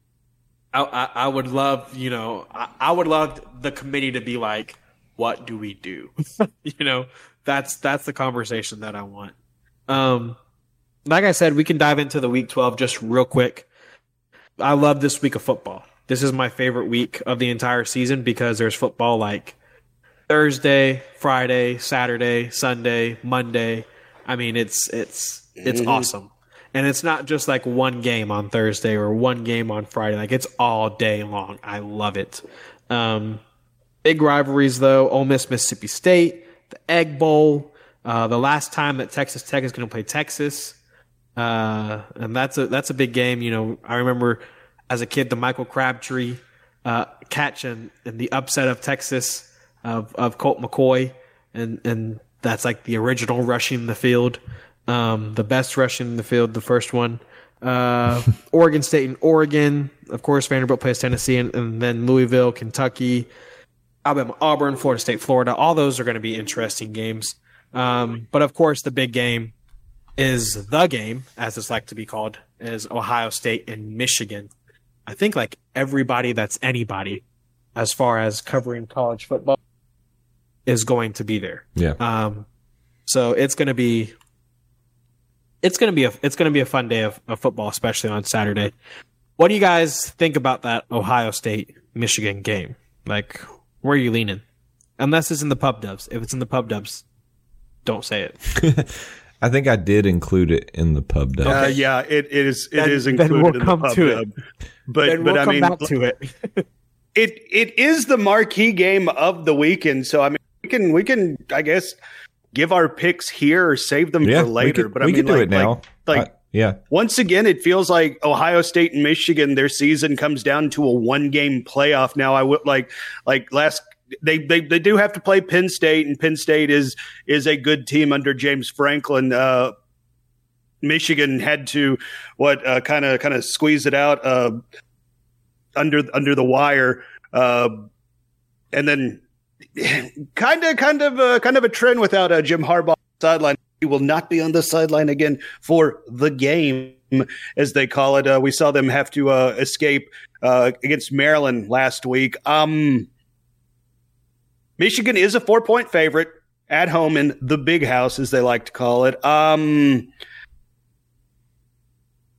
[SPEAKER 2] I, I, I would love, you know, I, I would love the committee to be like, "What do we do?" <laughs> you know, that's that's the conversation that I want. Um, like I said, we can dive into the Week 12 just real quick. I love this week of football. This is my favorite week of the entire season because there's football like Thursday, Friday, Saturday, Sunday, Monday. I mean, it's it's it's awesome. And it's not just like one game on Thursday or one game on Friday. Like it's all day long. I love it. Um, big rivalries though: Ole Miss, Mississippi State, the Egg Bowl. Uh, the last time that Texas Tech is going to play Texas, uh, and that's a that's a big game. You know, I remember as a kid the Michael Crabtree uh, catch and, and the upset of Texas of of Colt McCoy, and and that's like the original rushing the field, um, the best rushing in the field, the first one. Uh, <laughs> Oregon State and Oregon, of course. Vanderbilt plays Tennessee, and, and then Louisville, Kentucky, Alabama, Auburn, Florida State, Florida. All those are going to be interesting games. Um, but of course, the big game is the game, as it's like to be called, is Ohio State and Michigan. I think like everybody that's anybody, as far as covering college football, is going to be there.
[SPEAKER 1] Yeah.
[SPEAKER 2] Um, so it's going to be, it's going to be a, it's going to be a fun day of, of football, especially on Saturday. What do you guys think about that Ohio State Michigan game? Like, where are you leaning? Unless it's in the pub dubs. If it's in the pub dubs, don't say it. <laughs>
[SPEAKER 1] I think I did include it in the pub dub.
[SPEAKER 3] Uh, yeah, it, it is it
[SPEAKER 2] Then-
[SPEAKER 3] is
[SPEAKER 2] then
[SPEAKER 3] included
[SPEAKER 2] we'll
[SPEAKER 3] in the
[SPEAKER 2] come
[SPEAKER 3] pub
[SPEAKER 2] to it.
[SPEAKER 3] But
[SPEAKER 2] Then we'll
[SPEAKER 3] I
[SPEAKER 2] come
[SPEAKER 3] mean
[SPEAKER 2] back to it. <laughs>
[SPEAKER 3] it it is the marquee game of the weekend. So I mean, we can we can I guess give our picks here or save them
[SPEAKER 1] Yeah,
[SPEAKER 3] for later.
[SPEAKER 1] could,
[SPEAKER 3] but I
[SPEAKER 1] we
[SPEAKER 3] mean,
[SPEAKER 1] could do
[SPEAKER 3] like,
[SPEAKER 1] it now.
[SPEAKER 3] Like, like
[SPEAKER 1] Uh, yeah,
[SPEAKER 3] once again, it feels like Ohio State and Michigan. Their season comes down to a one game playoff. Now, I would like like last. They, they they do have to play Penn State, and Penn State is is a good team under James Franklin. Uh, Michigan had to what kind of kind of squeeze it out uh, under under the wire, uh, and then <sighs> kind of kind of uh, kind of a trend without uh, Jim Harbaugh sideline. He will not be on the sideline again for the game, as they call it. Uh, we saw them have to uh, escape uh, against Maryland last week. Um, Michigan is a four point favorite at home in the big house, as they like to call it. Um,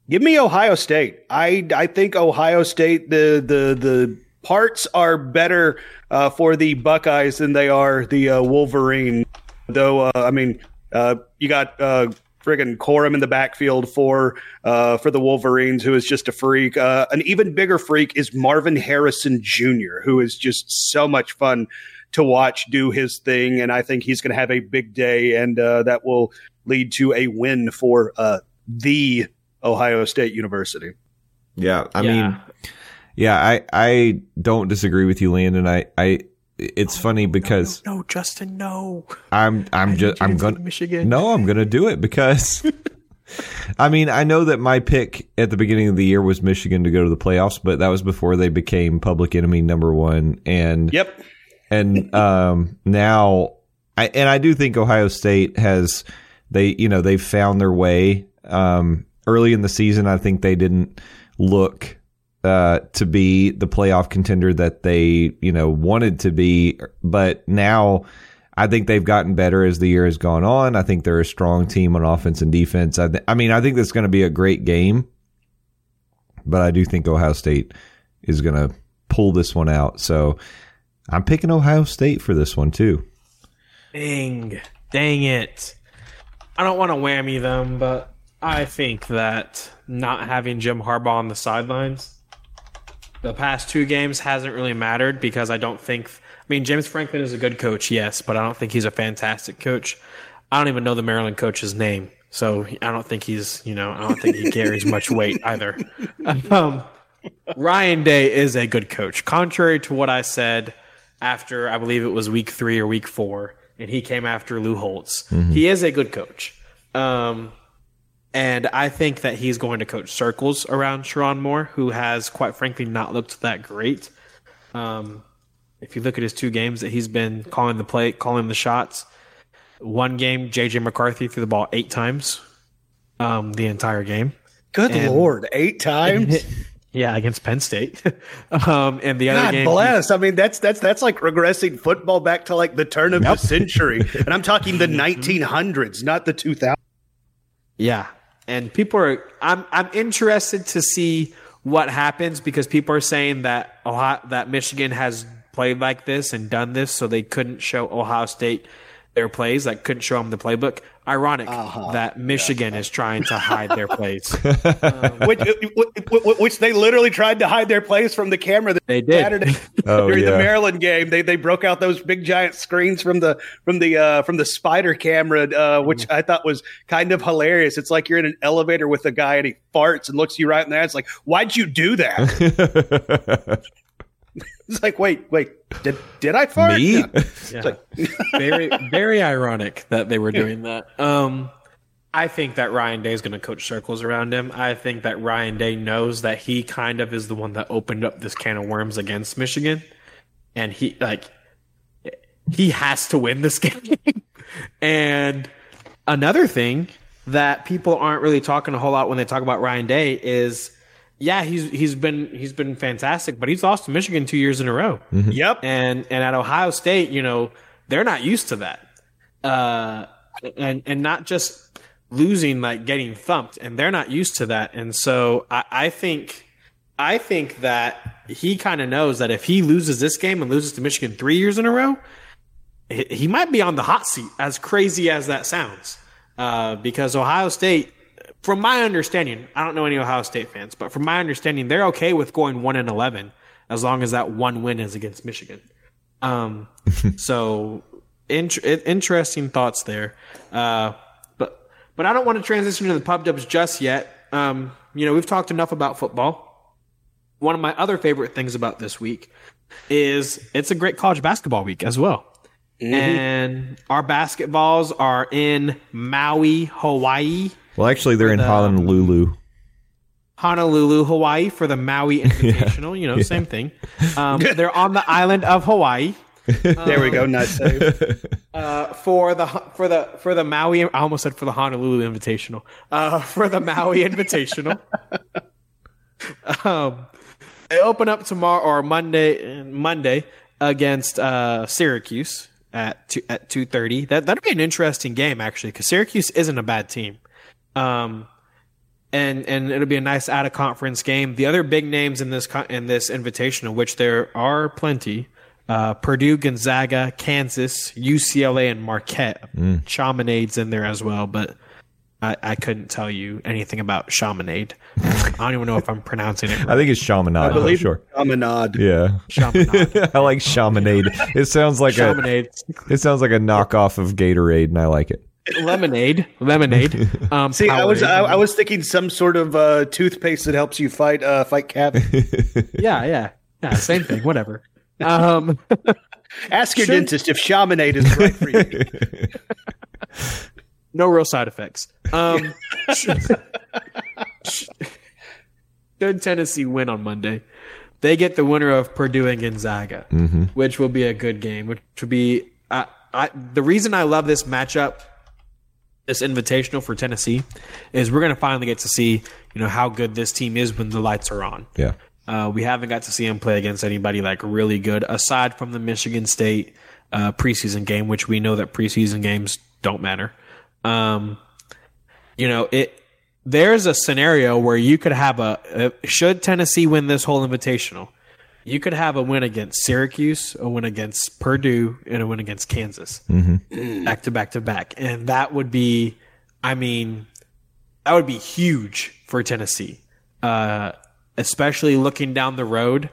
[SPEAKER 3] give me Ohio State. I I think Ohio State the the the parts are better uh, for the Buckeyes than they are the uh, Wolverine. Though uh, I mean, uh, you got uh, friggin' Corum in the backfield for uh, for the Wolverines, who is just a freak. Uh, an even bigger freak is Marvin Harrison Jr., who is just so much fun to watch do his thing, and I think he's going to have a big day, and uh, that will lead to a win for uh, the Ohio State University.
[SPEAKER 1] yeah. I
[SPEAKER 2] Yeah.
[SPEAKER 1] mean, yeah. I I don't disagree with you, Landon. I I it's funny because
[SPEAKER 2] no, Justin, no.
[SPEAKER 1] I'm I'm just I'm gonna
[SPEAKER 2] Michigan.
[SPEAKER 1] no, I'm gonna do it because. <laughs> I mean, I know that my pick at the beginning of the year was Michigan to go to the playoffs, but that was before they became public enemy number one. And
[SPEAKER 3] Yep.
[SPEAKER 1] and um, now I and I do think Ohio State has they you know they've found their way. Um, early in the season, I think they didn't look uh, to be the playoff contender that they you know wanted to be, but now. I think they've gotten better as the year has gone on. I think they're a strong team on offense and defense. I, th- I mean, I think this is going to be a great game, but I do think Ohio State is going to pull this one out. So I'm picking Ohio State for this one too.
[SPEAKER 2] Dang. Dang it. I don't want to whammy them, but I think that not having Jim Harbaugh on the sidelines the past two games hasn't really mattered because I don't think. I mean, James Franklin is a good coach, yes, but I don't think he's a fantastic coach. I don't even know the Maryland coach's name, so I don't think he's, you know, I don't think he carries much weight <laughs> either. Um, Ryan Day is a good coach, contrary to what I said after I believe it was week three or week four, and he came after Lou Holtz. He is a good coach. Um, and I think that he's going to coach circles around Sherrone Moore, who has, quite frankly, not looked that great. Um, if you look at his two games that he's been calling the play, calling the shots, one game JJ McCarthy threw the ball eight times, um, the entire game.
[SPEAKER 3] Good
[SPEAKER 2] And-
[SPEAKER 3] lord, eight times. <laughs>
[SPEAKER 2] Yeah, against Penn State. <laughs> um, and the other
[SPEAKER 3] God
[SPEAKER 2] game,
[SPEAKER 3] bless. I mean, that's that's that's like regressing football back to like the turn of the century, <laughs> and I'm talking the 1900s, not the 2000s.
[SPEAKER 2] Yeah, and people are. I'm I'm interested to see what happens because people are saying that Ohio, that Michigan has played like this and done this, so they couldn't show Ohio State their plays, like couldn't show them the playbook. Ironic that Michigan is trying to hide their plays. <laughs>
[SPEAKER 3] which, which, which they literally tried to hide their plays from the camera. that
[SPEAKER 2] They did.
[SPEAKER 3] Saturday <laughs>
[SPEAKER 1] Oh, <laughs>
[SPEAKER 3] during
[SPEAKER 1] yeah.
[SPEAKER 3] the Maryland game. They they broke out those big giant screens from the from the uh, from the spider camera, uh, which I thought was kind of hilarious. It's like you're in an elevator with a guy and he farts and looks you right in the eye. It's like, why'd you do that? <laughs> It's like, wait, wait, did did I fart?
[SPEAKER 1] Me?
[SPEAKER 3] Yeah. <laughs>
[SPEAKER 2] Yeah. <laughs> very very ironic that they were doing that. Um I think that Ryan Day is going to coach circles around him. I think that Ryan Day knows that he kind of is the one that opened up this can of worms against Michigan and he like he has to win this game. and another thing that people aren't really talking a whole lot when they talk about Ryan Day is yeah, he's he's been he's been fantastic, but he's lost to Michigan 2 years in a row
[SPEAKER 3] Yep.
[SPEAKER 2] and and at Ohio State, you know, they're not used to that, uh, and and not just losing like getting thumped, and they're not used to that, and so I, I think I think that he kind of knows that if he loses this game and loses to Michigan three years in a row, he he might be on the hot seat. As crazy as that sounds, uh, because Ohio State. From my understanding, I don't know any Ohio State fans, but from my understanding, they're okay with going one and eleven as long as that one win is against Michigan. Um, <laughs> so int- interesting thoughts there. Uh, but but I don't want to transition to the pub dubs just yet. Um, you know, we've talked enough about football. One of my other favorite things about this week is it's a great college basketball week as well. And our basketballs are in Maui, Hawaii.
[SPEAKER 1] Well, actually, they're in
[SPEAKER 2] the-
[SPEAKER 1] Honolulu.
[SPEAKER 2] Honolulu, Hawaii for the Maui <laughs> Invitational. You know, same thing. Um, <laughs> they're on the island of Hawaii <laughs>
[SPEAKER 3] There we go. Nice save.
[SPEAKER 2] uh, for the for the for the Maui. I almost said for the Honolulu Invitational. Uh, for the Maui Invitational. um, they open up tomorrow or Monday. Monday against uh, Syracuse at two, at two thirty. That that'll be an interesting game actually because Syracuse isn't a bad team. Um, and and it'll be a nice out of conference game. The other big names in this co- in this invitational, which there are plenty, uh, Purdue, Gonzaga, Kansas, UCLA, and Marquette. Chaminade's in there as well, but I, I couldn't tell you anything about Chaminade. I don't even know if I'm pronouncing it. <laughs>
[SPEAKER 1] I think it's Chaminade.
[SPEAKER 3] I believe
[SPEAKER 1] for sure.
[SPEAKER 3] Promenade.
[SPEAKER 1] Yeah.
[SPEAKER 2] Chaminade. <laughs>
[SPEAKER 1] I like Chaminade. It sounds like a it sounds like a knockoff of Gatorade, and I like it.
[SPEAKER 2] Lemonade. Lemonade. Um,
[SPEAKER 3] See, I was I, I was thinking some sort of uh, toothpaste that helps you fight uh, fight cavities. <laughs>
[SPEAKER 2] yeah, yeah, yeah. Same thing. Whatever. Um, <laughs>
[SPEAKER 3] Ask your
[SPEAKER 2] Sure.
[SPEAKER 3] dentist if Chaminade is right for you. <laughs>
[SPEAKER 2] no real side effects. Um, should Tennessee win on Monday, they get the winner of Purdue and Gonzaga, which will be a good game. Which will be I I, the reason I love this matchup, this invitational for Tennessee, is we're going to finally get to see you know how good this team is when the lights are on.
[SPEAKER 1] Yeah.
[SPEAKER 2] Uh, we haven't got to see him play against anybody like really good, aside from the Michigan State uh, preseason game, which we know that preseason games don't matter. Um, you know, it. There's a scenario where you could have a uh, should Tennessee win this whole invitational, you could have a win against Syracuse, a win against Purdue, and a win against Kansas, back to back to back, and that would be, I mean, that would be huge for Tennessee, uh, especially looking down the road.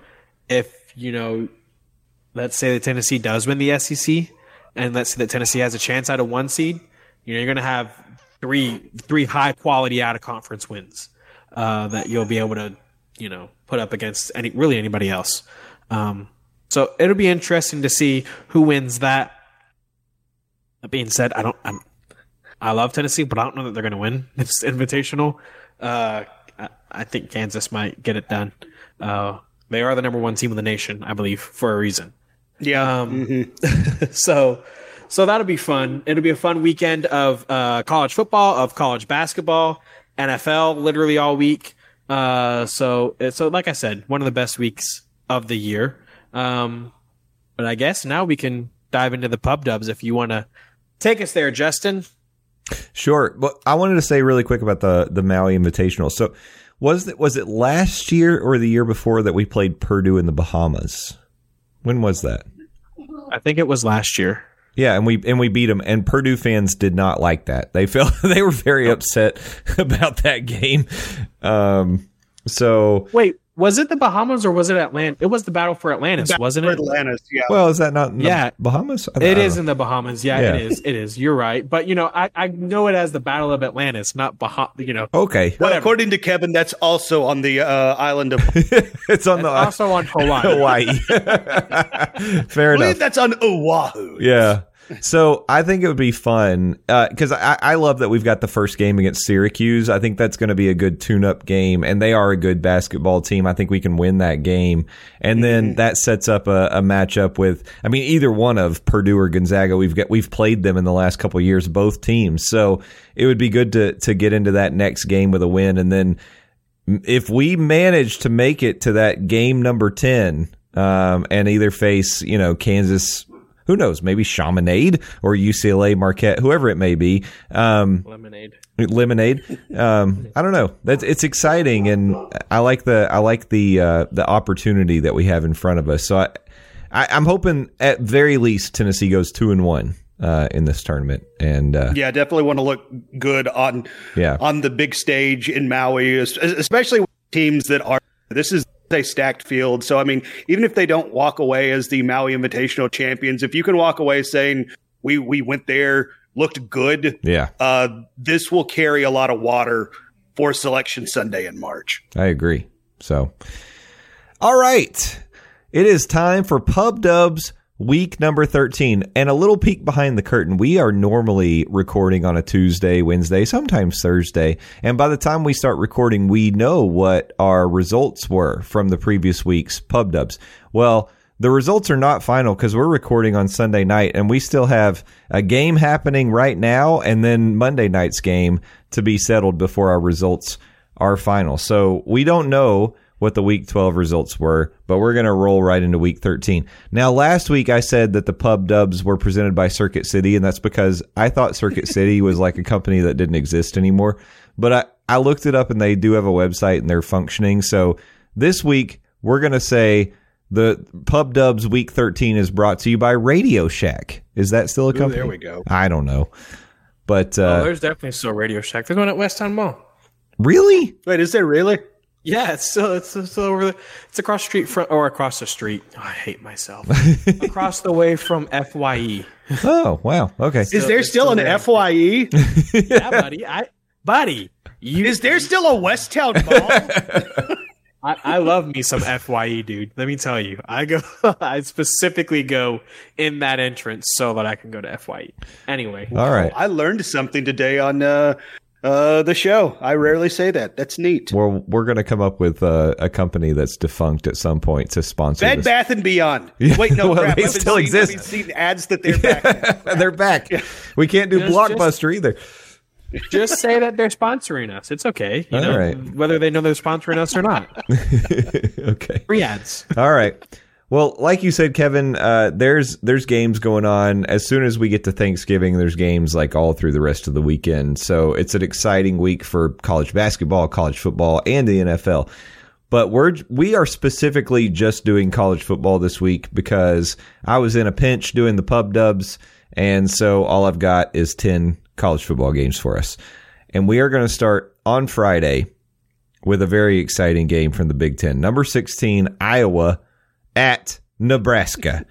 [SPEAKER 2] If you know, let's say that Tennessee does win the SEC, and let's say that Tennessee has a chance at a one seed, you know, you're going to have three three high quality out of conference wins uh, that you'll be able to, you know, put up against any really anybody else. Um, so it'll be interesting to see who wins that. That being said, I don't. I'm, I love Tennessee, but I don't know that they're going to win <laughs> this invitational. Uh, I, I think Kansas might get it done. Uh, they are the number one team in the nation, I believe, for a reason.
[SPEAKER 3] Yeah.
[SPEAKER 2] Um, <laughs> so, so that'll be fun. It'll be a fun weekend of uh, college football, of college basketball, NFL, literally all week. Uh, so, so like I said, one of the best weeks of the year. Um, but I guess now we can dive into the pub dubs if you want to take us there, Justin.
[SPEAKER 1] Sure. But I wanted to say really quick about the the Maui Invitational. So was it was it last year or the year before that we played Purdue in the Bahamas? When was that?
[SPEAKER 2] I think it was last year.
[SPEAKER 1] Yeah, and we and we beat them. And Purdue fans did not like that. They <laughs> felt they were very upset <laughs> about that game. Um, so
[SPEAKER 2] Wait, was it the Bahamas or was it Atlantis? It was the battle for Atlantis, wasn't it?
[SPEAKER 3] Atlantis. Yeah.
[SPEAKER 1] well, is that not in the
[SPEAKER 2] Yeah.
[SPEAKER 1] Bahamas? I- I
[SPEAKER 2] It
[SPEAKER 1] don't
[SPEAKER 2] is
[SPEAKER 1] know.
[SPEAKER 2] in the Bahamas. Yeah,
[SPEAKER 1] Yeah.
[SPEAKER 2] it is. It is. You're right. But you know, I, I know it as the Battle of Atlantis, not Bahamas. You know,
[SPEAKER 1] Okay,
[SPEAKER 3] Well, according to Kevin, that's also on the uh, island of. <laughs>
[SPEAKER 1] it's on the
[SPEAKER 2] also on <laughs> Hawaii.
[SPEAKER 1] Hawaii. <laughs> Fair
[SPEAKER 3] I
[SPEAKER 1] enough.
[SPEAKER 3] believe that's on Oahu.
[SPEAKER 1] Yeah. So I think it would be fun because I, I love that we've got the first game against Syracuse. I think that's going to be a good tune-up game, and they are a good basketball team. I think we can win that game, and then that sets up a, a matchup with. I mean, either one of Purdue or Gonzaga. We've got we've played them in the last couple of years, both teams. So it would be good to to get into that next game with a win, and then if we manage to make it to that game number 10 um, and either face, you know, Kansas, who knows, maybe Chaminade or UCLA Marquette, whoever it may be, um,
[SPEAKER 2] Lemonade.
[SPEAKER 1] lemonade. Um, I don't know. That's it's exciting, and I like the I like the uh, the opportunity that we have in front of us. So I, I I'm hoping at very least Tennessee goes two and one uh, in this tournament, and uh,
[SPEAKER 3] Yeah, definitely want to look good on
[SPEAKER 1] Yeah.
[SPEAKER 3] on the big stage in Maui, especially with teams that are. This is a stacked field, so I mean, even if they don't walk away as the Maui Invitational champions, if you can walk away saying We we went there, looked good.
[SPEAKER 1] Yeah,
[SPEAKER 3] Uh, this will carry a lot of water for Selection Sunday in March.
[SPEAKER 1] I agree. So, all right. It is time for Pub Dubs week number 13. And a little peek behind the curtain. We are normally recording on a Tuesday, Wednesday, sometimes Thursday. And by the time we start recording, we know what our results were from the previous week's Pub Dubs. Well, the results are not final because we're recording on Sunday night and we still have a game happening right now and then Monday night's game to be settled before our results are final. So we don't know what the week 12 results were, but we're going to roll right into week 13. Now, last week I said that the pub dubs were presented by Circuit City, and that's because I thought Circuit <laughs> City was like a company that didn't exist anymore. But I, I looked it up and they do have a website and they're functioning. So this week we're going to say the pub dubs week 13 is brought to you by Radio Shack. Is that still a company?
[SPEAKER 3] there we go.
[SPEAKER 1] I don't know. But
[SPEAKER 2] oh,
[SPEAKER 1] uh,
[SPEAKER 2] there's definitely still Radio Shack. There's one at West Town Mall.
[SPEAKER 1] really?
[SPEAKER 3] Wait, is there really?
[SPEAKER 2] Yeah, it's still it's still over. The, it's across the street from or across the street. Oh, I hate myself. <laughs> across the way from Fye.
[SPEAKER 1] Oh, wow. Okay.
[SPEAKER 3] Is there still
[SPEAKER 2] still
[SPEAKER 3] an
[SPEAKER 2] there.
[SPEAKER 3] FYE? <laughs>
[SPEAKER 2] yeah, buddy. I, buddy. You,
[SPEAKER 3] is there still a West Town Mall? <laughs>
[SPEAKER 2] I, I love me some Fye, dude. Let me tell you, I go. I specifically go in that entrance so that I can go to Fye. Anyway,
[SPEAKER 1] All right.
[SPEAKER 3] I learned something today on uh, uh, the show. I rarely say that. That's neat.
[SPEAKER 1] Well, we're going to come up with uh, a company that's defunct at some point to sponsor
[SPEAKER 3] Bed
[SPEAKER 1] this.
[SPEAKER 3] Bath and Beyond. <laughs> Wait, no,
[SPEAKER 1] Well,
[SPEAKER 3] crap.
[SPEAKER 1] they still
[SPEAKER 3] seeing,
[SPEAKER 1] exist.
[SPEAKER 3] I've been ads that they're back. <laughs>
[SPEAKER 1] They're back. We can't do
[SPEAKER 2] Just-
[SPEAKER 1] Blockbuster either.
[SPEAKER 2] just say that they're sponsoring us. It's okay. You
[SPEAKER 1] All
[SPEAKER 2] know,
[SPEAKER 1] right.
[SPEAKER 2] whether they know they're sponsoring us or not. <laughs>
[SPEAKER 1] okay.
[SPEAKER 2] Free ads.
[SPEAKER 1] All right. Well, like you said, Kevin, uh, there's there's games going on. As soon as we get to Thanksgiving, there's games like all through the rest of the weekend. So it's an exciting week for college basketball, college football, and the NFL. But we're we are specifically just doing college football this week because I was in a pinch doing the pub dubs, and so all I've got is ten college football games for us. And we are going to start on Friday with a very exciting game from the Big Ten. Number 16, Iowa at Nebraska.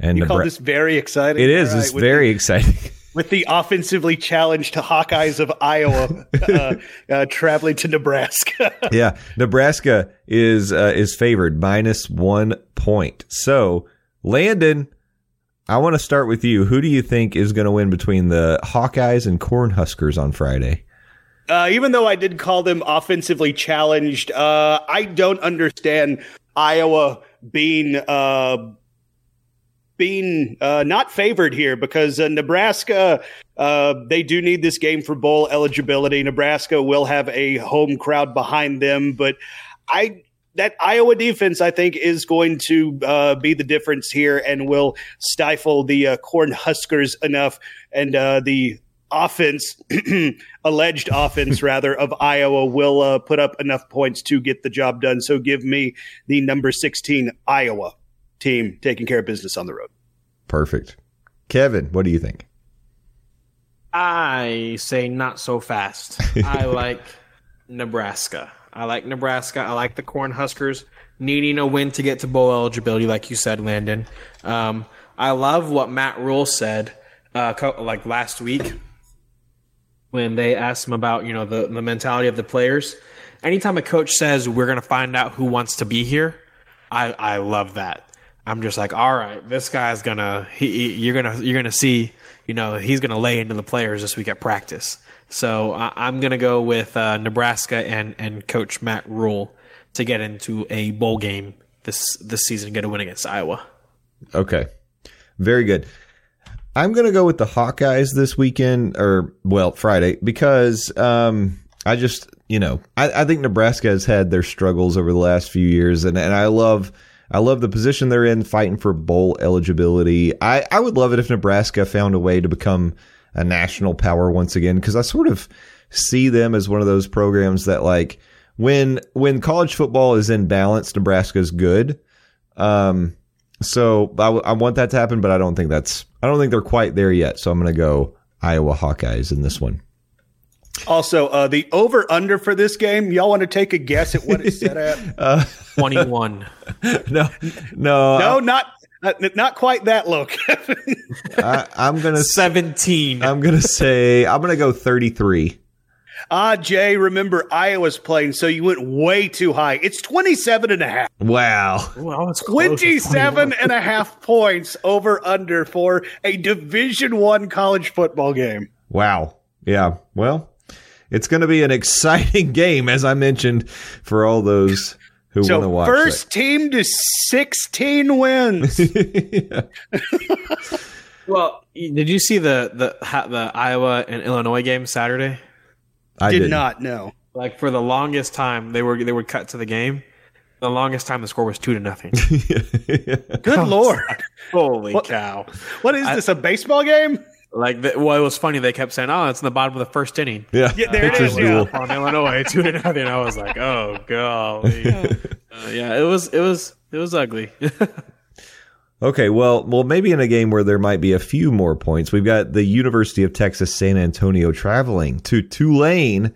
[SPEAKER 1] And
[SPEAKER 3] You call this very exciting.
[SPEAKER 1] it is.
[SPEAKER 3] Right,
[SPEAKER 1] it's very exciting. <laughs>
[SPEAKER 3] with the offensively challenged Hawkeyes of Iowa uh, uh, traveling to Nebraska. <laughs>
[SPEAKER 1] yeah, Nebraska is uh, is favored minus one point. So, Landon, I want to start with you. Who do you think is going to win between the Hawkeyes and Cornhuskers on Friday?
[SPEAKER 3] Uh, even though I did call them offensively challenged, uh, I don't understand Iowa being uh, being uh, not favored here because uh, Nebraska uh, they do need this game for bowl eligibility. Nebraska will have a home crowd behind them, but I that Iowa defense I think is going to uh, be the difference here and will stifle the uh, Cornhuskers enough and uh, the offense, <clears throat> alleged offense <laughs> rather, of Iowa will uh, put up enough points to get the job done. So give me the number 16 Iowa team taking care of business on the road.
[SPEAKER 1] Perfect. Kevin, what do you think?
[SPEAKER 2] I say not so fast. I <laughs> like Nebraska. I like Nebraska. I like the Cornhuskers needing a win to get to bowl eligibility, like you said, Landon. Um, I love what Matt Rhule said, uh, co- like last week when they asked him about you know the the mentality of the players. Anytime a coach says we're going to find out who wants to be here, I I love that. I'm just like, all right, this guy's gonna he, he- you're gonna you're gonna see you know he's gonna lay into the players this week at practice. So I, I'm gonna go with uh, Nebraska and and Coach Matt Rhule to get into a bowl game this this season, get a win against Iowa.
[SPEAKER 1] Okay. Very good. I'm going to go with the Hawkeyes this weekend, or, well, Friday, because um, I just, you know, I, I think Nebraska has had their struggles over the last few years, and, and I love. I love the position they're in, fighting for bowl eligibility. I, I would love it if Nebraska found a way to become a national power once again, because I sort of see them as one of those programs that, like, when when college football is in balance, Nebraska's good. Um, so I, w- I want that to happen, but I don't think that's I don't think they're quite there yet. So I'm going to go Iowa Hawkeyes in this one.
[SPEAKER 3] Also, uh, the over under for this game, y'all want to take a guess at what it's set at? <laughs>
[SPEAKER 2] Twenty one. <laughs>
[SPEAKER 1] No, no,
[SPEAKER 3] no, not Not, not quite that low, <laughs>
[SPEAKER 1] I, I'm gonna.
[SPEAKER 2] Seventeen.
[SPEAKER 1] I'm gonna say. I'm gonna go 33.
[SPEAKER 3] Ah, Jay, remember Iowa's playing, so you went way too high. It's 27 and a half.
[SPEAKER 1] Wow.
[SPEAKER 2] Well, it's
[SPEAKER 3] 27 and a half <laughs> points over under for a Division One college football game.
[SPEAKER 1] Wow. Yeah. Well, it's going to be an exciting <laughs> game, as I mentioned, for all those who want to
[SPEAKER 3] So
[SPEAKER 1] watch.
[SPEAKER 3] first team to 16 wins. <laughs>
[SPEAKER 2] Well, did you see the the the Iowa and Illinois game Saturday?
[SPEAKER 1] I
[SPEAKER 3] Did
[SPEAKER 1] didn't.
[SPEAKER 3] not know.
[SPEAKER 2] Like for the longest time, they were they would cut to the game. The longest time, the score was two to nothing. <laughs>
[SPEAKER 3] Good <laughs> lord.
[SPEAKER 2] Holy
[SPEAKER 3] What-
[SPEAKER 2] cow!
[SPEAKER 3] What is this, a baseball game?
[SPEAKER 2] Like, the, well, it was funny. They kept saying, "Oh, it's in the bottom of the first inning."
[SPEAKER 1] yeah.
[SPEAKER 3] Yeah, there it
[SPEAKER 1] Pitcher's
[SPEAKER 3] is, yeah.
[SPEAKER 1] duel.
[SPEAKER 2] on Illinois, two to nothing. I was like, "Oh golly!" <laughs> Uh, yeah, it was it was it was ugly.
[SPEAKER 1] Okay, well, well, maybe in a game where there might be a few more points, we've got the University of Texas San Antonio traveling to Tulane,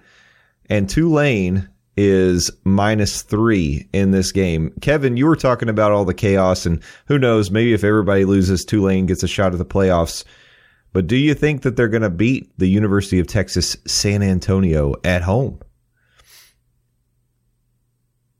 [SPEAKER 1] and Tulane is minus three in this game. Kevin, you were talking about all the chaos, and who knows, maybe if everybody loses, Tulane gets a shot at the playoffs. But do you think that they're going to beat the University of Texas San Antonio at home?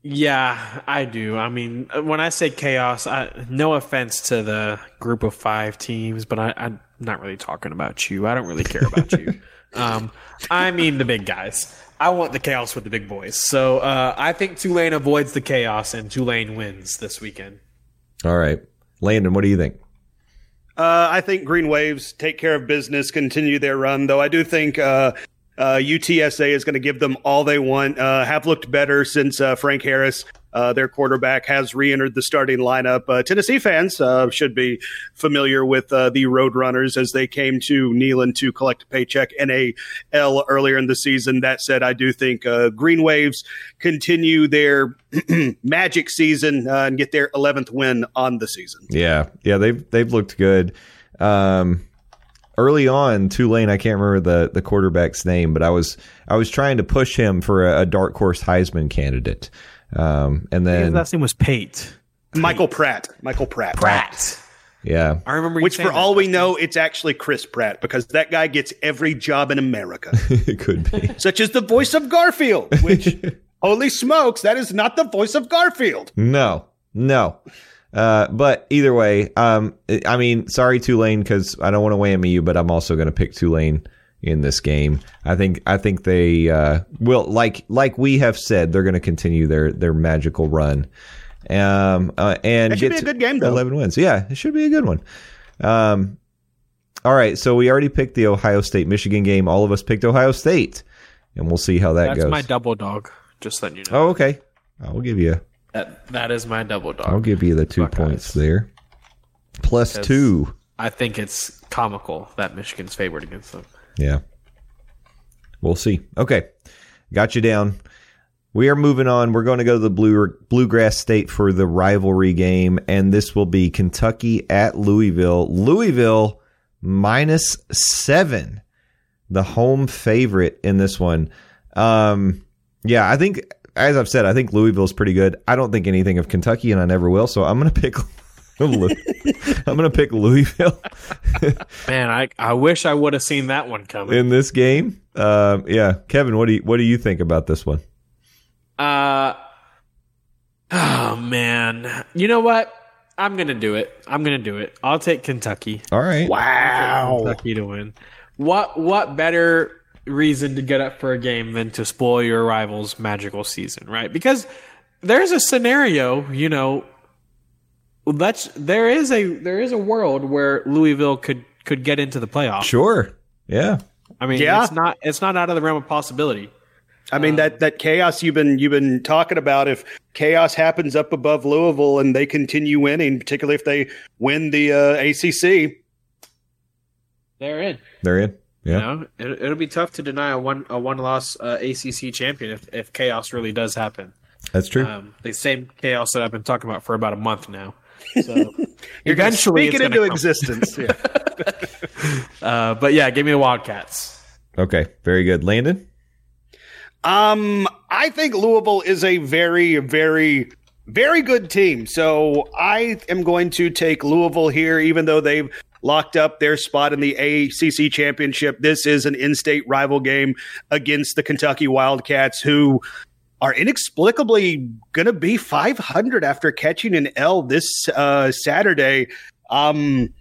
[SPEAKER 2] Yeah, I do. I mean, when I say chaos, I, no offense to the group of five teams, but I, I'm not really talking about you. I don't really care about you. <laughs> Um, I mean the big guys. I want the chaos with the big boys. So uh, I think Tulane avoids the chaos and Tulane wins this weekend.
[SPEAKER 1] All right, Landon, what do you think?
[SPEAKER 3] Uh, I think Green Waves take care of business, continue their run, though I do think uh, uh, UTSA is going to give them all they want. Uh, have looked better since uh, Frank Harris, uh, their quarterback, has re entered the starting lineup. Uh, Tennessee fans uh, should be familiar with the Roadrunners as they came to Neyland to collect a paycheck NAL earlier in the season. That said, I do think uh, Green Waves continue their <clears throat> magic season and get their 11th win on the season.
[SPEAKER 1] Yeah, yeah, they've they've looked good. Um, early on, Tulane, I can't remember the the quarterback's name, but I was I was trying to push him for a, a dark horse Heisman candidate, um, and
[SPEAKER 2] His
[SPEAKER 1] then
[SPEAKER 2] last name was Pate.
[SPEAKER 3] Michael Pratt. Michael Pratt.
[SPEAKER 2] Pratt.
[SPEAKER 1] yeah,
[SPEAKER 2] I remember. you
[SPEAKER 3] Which, for all we know, it's actually Chris Pratt because that guy gets every job in America, <laughs>
[SPEAKER 1] it could be. <laughs>
[SPEAKER 3] such as the voice of Garfield. Which, <laughs> holy smokes, that is not the voice of Garfield.
[SPEAKER 1] No, no. Uh, but either way, um, I mean, sorry Tulane because I don't want to whammy you, but I'm also going to pick Tulane in this game. I think I think they uh, will like like we have said they're going to continue their their magical run. Um, uh, and
[SPEAKER 3] That should
[SPEAKER 1] get
[SPEAKER 3] be a good game, though.
[SPEAKER 1] 11 wins. Yeah, it should be a good one. Um, all right, so we already picked the Ohio State Michigan game. All of us picked Ohio State, and we'll see how that
[SPEAKER 2] That's
[SPEAKER 1] goes.
[SPEAKER 2] my double dog. Just letting you know.
[SPEAKER 1] oh, okay. I'll give you.
[SPEAKER 2] That that is my double dog.
[SPEAKER 1] I'll give you the two
[SPEAKER 2] Buckeyes.
[SPEAKER 1] points there. Plus two.
[SPEAKER 2] I think it's comical that Michigan's favored against them.
[SPEAKER 1] Yeah. We'll see. Okay. Got you down. We are moving on. We're going to go to the Blue Bluegrass State for the rivalry game, and this will be Kentucky at Louisville. Louisville minus seven, the home favorite in this one. Um, yeah, I think, as I've said, I think Louisville's pretty good. I don't think anything of Kentucky, and I never will. So I'm going to pick. <laughs> I'm going to pick Louisville. <laughs>
[SPEAKER 2] Man, I I wish I would have seen that one coming.
[SPEAKER 1] in this game. Um, yeah, Kevin, what do you what do you think about this one?
[SPEAKER 2] Uh oh man, you know what? I'm gonna do it. I'm gonna do it. I'll take Kentucky.
[SPEAKER 1] All right,
[SPEAKER 3] Wow.
[SPEAKER 2] Kentucky to win. What what better reason to get up for a game than to spoil your rival's magical season, right? Because there's a scenario, you know, that's there is a there is a world where Louisville could could get into the playoffs.
[SPEAKER 1] sure, yeah,
[SPEAKER 2] I mean,
[SPEAKER 3] Yeah.
[SPEAKER 2] it's not it's not out of the realm of possibility.
[SPEAKER 3] I mean that that chaos you've been you've been talking about. If chaos happens up above Louisville and they continue winning, particularly if they win the uh, ACC,
[SPEAKER 2] They're in.
[SPEAKER 1] they're in. Yeah,
[SPEAKER 2] You know, it, it'll be tough to deny a one a one loss uh, ACC champion if, if chaos really does happen.
[SPEAKER 1] that's true.
[SPEAKER 2] Um, the same chaos that I've been talking about for about a month now. <laughs> So
[SPEAKER 3] you're gonna
[SPEAKER 2] eventually,
[SPEAKER 3] speak
[SPEAKER 2] it's
[SPEAKER 3] it
[SPEAKER 2] gonna
[SPEAKER 3] into
[SPEAKER 2] come.
[SPEAKER 3] existence. Yeah. <laughs>
[SPEAKER 2] Uh, but yeah, give me the Wildcats.
[SPEAKER 1] okay, very good, Landon.
[SPEAKER 3] Um, I think Louisville is a very, very very good team. So I am going to take Louisville here, even though they've locked up their spot in the ACC championship. This is an in-state rival game against the Kentucky Wildcats, who are inexplicably going to be 500 after catching an L this uh, Saturday. Um,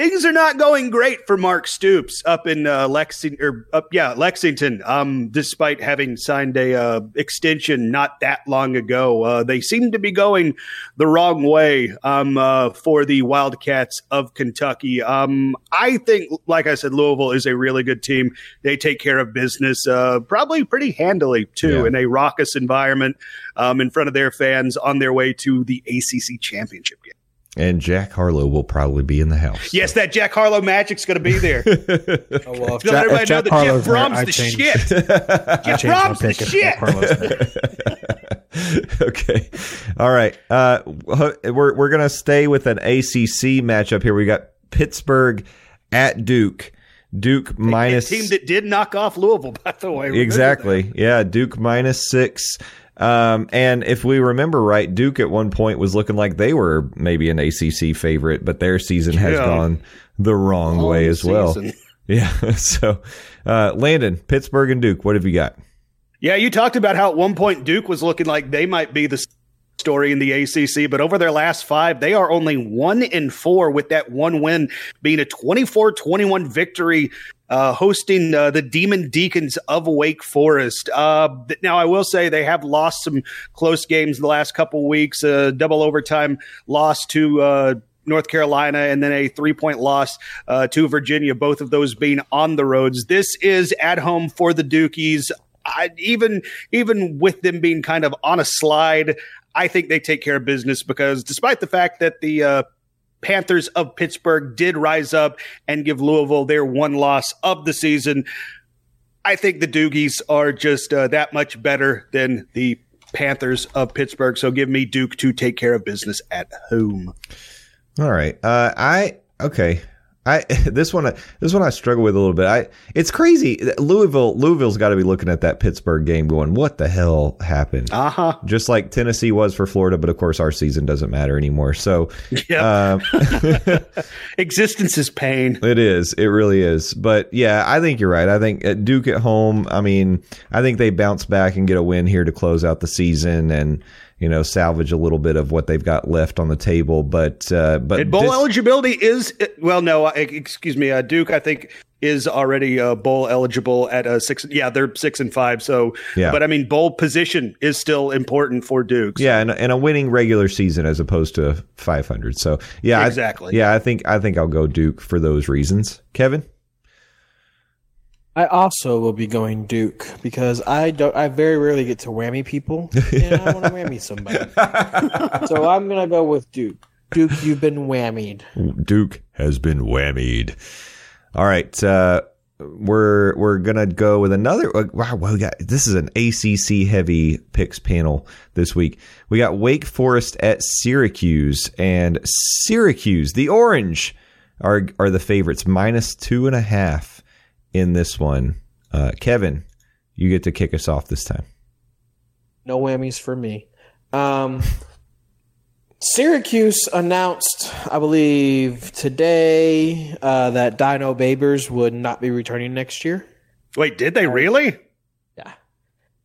[SPEAKER 3] things are not going great for Mark Stoops up in uh, Lexington or up yeah Lexington. Um, despite having signed a uh, extension not that long ago, uh, they seem to be going the wrong way um, uh, for the Wildcats of Kentucky. Um, I think, like I said, Louisville is a really good team. They take care of business, uh, probably pretty handily too,
[SPEAKER 1] Yeah.
[SPEAKER 3] in a raucous environment um, in front of their fans on their way to the ACC championship game.
[SPEAKER 1] And Jack Harlow will probably be in the house.
[SPEAKER 3] Yes, that Jack Harlow magic's going to be there. <laughs>
[SPEAKER 2] Oh, well, if
[SPEAKER 3] Let
[SPEAKER 2] Jack-
[SPEAKER 3] everybody know
[SPEAKER 2] Jack
[SPEAKER 3] that Jeff
[SPEAKER 2] Harlow's
[SPEAKER 3] Brom's the
[SPEAKER 2] change-
[SPEAKER 3] shit. <laughs> Jeff Brom's the shit. <laughs>
[SPEAKER 1] Okay. All right. Uh, we're we're gonna stay with an ACC matchup here. We got Pittsburgh at Duke. Duke
[SPEAKER 3] A
[SPEAKER 1] minus
[SPEAKER 3] team that did knock off Louisville, by the way.
[SPEAKER 1] Exactly. Yeah, Duke minus six. Um, and if we remember right, Duke at one point was looking like they were maybe an ACC favorite, but their season has
[SPEAKER 3] Yeah.
[SPEAKER 1] gone the wrong
[SPEAKER 3] that?
[SPEAKER 1] way
[SPEAKER 3] Long
[SPEAKER 1] as well. <laughs> Yeah. <laughs> So, uh, Landon, Pittsburgh and Duke, what have you got?
[SPEAKER 3] Yeah, you talked about how at one point Duke was looking like they might be the story in the ACC, but over their last five, they are only one in four with that one win being a 24 21 victory. Uh, hosting uh, the Demon Deacons of Wake Forest. Uh, now, I will say they have lost some close games the last couple weeks. Uh, double overtime loss to uh, North Carolina, and then a three point loss uh, to Virginia, both of those being on the roads. This is at home for the Dukies. I, even even with them being kind of on a slide, I think they take care of business because despite the fact that the uh, Panthers of Pittsburgh did rise up and give Louisville their one loss of the season, I think the Doogies are just uh, that much better than the Panthers of Pittsburgh. So give me Duke to take care of business at home.
[SPEAKER 1] All right. Uh, I okay. I <laughs> this one this one I struggle with a little bit. I it's crazy. Louisville Louisville's got to be looking at that Pittsburgh game, going, "What the hell happened?"
[SPEAKER 3] Uh huh.
[SPEAKER 1] Just like Tennessee was for Florida, but of course our season doesn't matter anymore. So <laughs>
[SPEAKER 3] Yeah.
[SPEAKER 1] um, <laughs>
[SPEAKER 3] Existence is pain.
[SPEAKER 1] it is, it really is. But yeah, I think you're right. I think at Duke at home. I mean, I think they bounce back and get a win here to close out the season and. You know, salvage a little bit of what they've got left on the table, but uh, but
[SPEAKER 3] And bowl
[SPEAKER 1] dis-
[SPEAKER 3] eligibility is well, no, excuse me, uh, Duke. I think is already uh, bowl eligible at uh, six. Yeah, they're six and five. So,
[SPEAKER 1] Yeah.
[SPEAKER 3] but I mean, bowl position is still important for Duke.
[SPEAKER 1] Yeah, and, and a winning regular season as opposed to 500. So yeah, I-
[SPEAKER 3] Exactly.
[SPEAKER 1] yeah, I think I think I'll go Duke for those reasons. Kevin,
[SPEAKER 2] I also will be going Duke because I don't. I very rarely get to whammy people, <laughs> and I want to whammy somebody. <laughs> so I'm gonna go with Duke. Duke, you've been whammied.
[SPEAKER 1] Duke has been whammied. All right, uh, we're we're gonna go with another. uh, Wow, well, we got this is an ACC heavy picks panel this week. We got Wake Forest at Syracuse, and Syracuse, the Orange, are are the favorites minus two and a half in this one. Uh, Kevin, you get to kick us off this time.
[SPEAKER 2] No whammies for me. Um, Syracuse announced, I believe today, uh, that Dino Babers would not be returning next year.
[SPEAKER 3] Wait, did they really?
[SPEAKER 2] Yeah,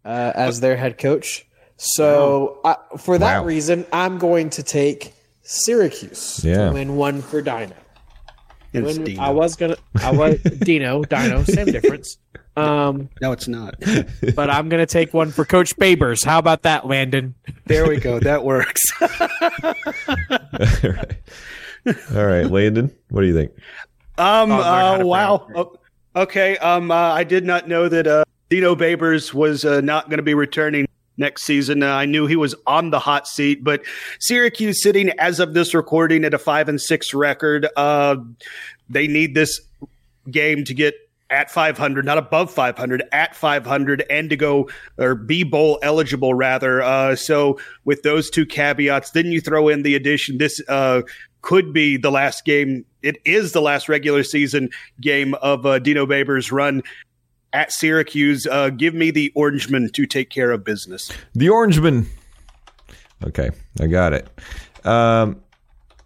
[SPEAKER 2] uh, as their head coach. So I, for that
[SPEAKER 1] Wow.
[SPEAKER 2] reason, I'm going to take Syracuse
[SPEAKER 1] Yeah.
[SPEAKER 2] to win one for Dino.
[SPEAKER 3] It's
[SPEAKER 2] When-
[SPEAKER 3] Dino.
[SPEAKER 2] I was gonna, I was <laughs> Dino, Dino, same difference. Um,
[SPEAKER 3] no, it's not.
[SPEAKER 2] but I'm gonna take one for Coach Babers. How about that, Landon?
[SPEAKER 3] there we go. That works. <laughs>
[SPEAKER 1] All right, all right, Landon, what do you think?
[SPEAKER 3] Um.
[SPEAKER 2] I'll learn how
[SPEAKER 3] Uh, wow. Oh, okay. Um. Uh, I did not know that uh, Dino Babers was uh, not going to be returning next season. Uh, I knew he was on the hot seat, but Syracuse sitting as of this recording at a five and six record. Uh, they need this game to get at 500, not above 500, at 500, and to go or be bowl eligible rather. Uh, so with those two caveats, then you throw in the addition. This uh, could be the last game. It is the last regular season game of uh, Dino Babers' run at Syracuse. Uh, give me the Orangemen to take care of business.
[SPEAKER 1] The Orangeman. Okay, I got it. Um,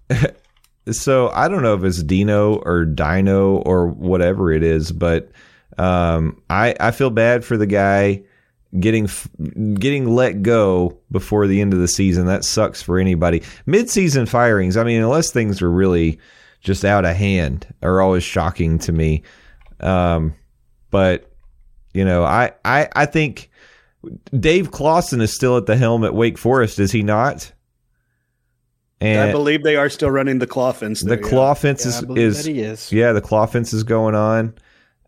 [SPEAKER 1] <laughs> so I don't know if it's Dino or Dino or whatever it is, but um, I I feel bad for the guy getting getting let go before the end of the season. That sucks for anybody. Mid-season firings. I mean, unless things are really just out of hand, are always shocking to me. Um, but you know, I I I think Dave Clawson is still at the helm at Wake Forest, is he not? And
[SPEAKER 3] I believe they are still running the claw fence.
[SPEAKER 1] the
[SPEAKER 3] there, yeah.
[SPEAKER 1] claw fence
[SPEAKER 2] Yeah, I
[SPEAKER 1] is,
[SPEAKER 2] believe
[SPEAKER 1] is
[SPEAKER 2] that he is.
[SPEAKER 1] yeah, the claw fence is going on.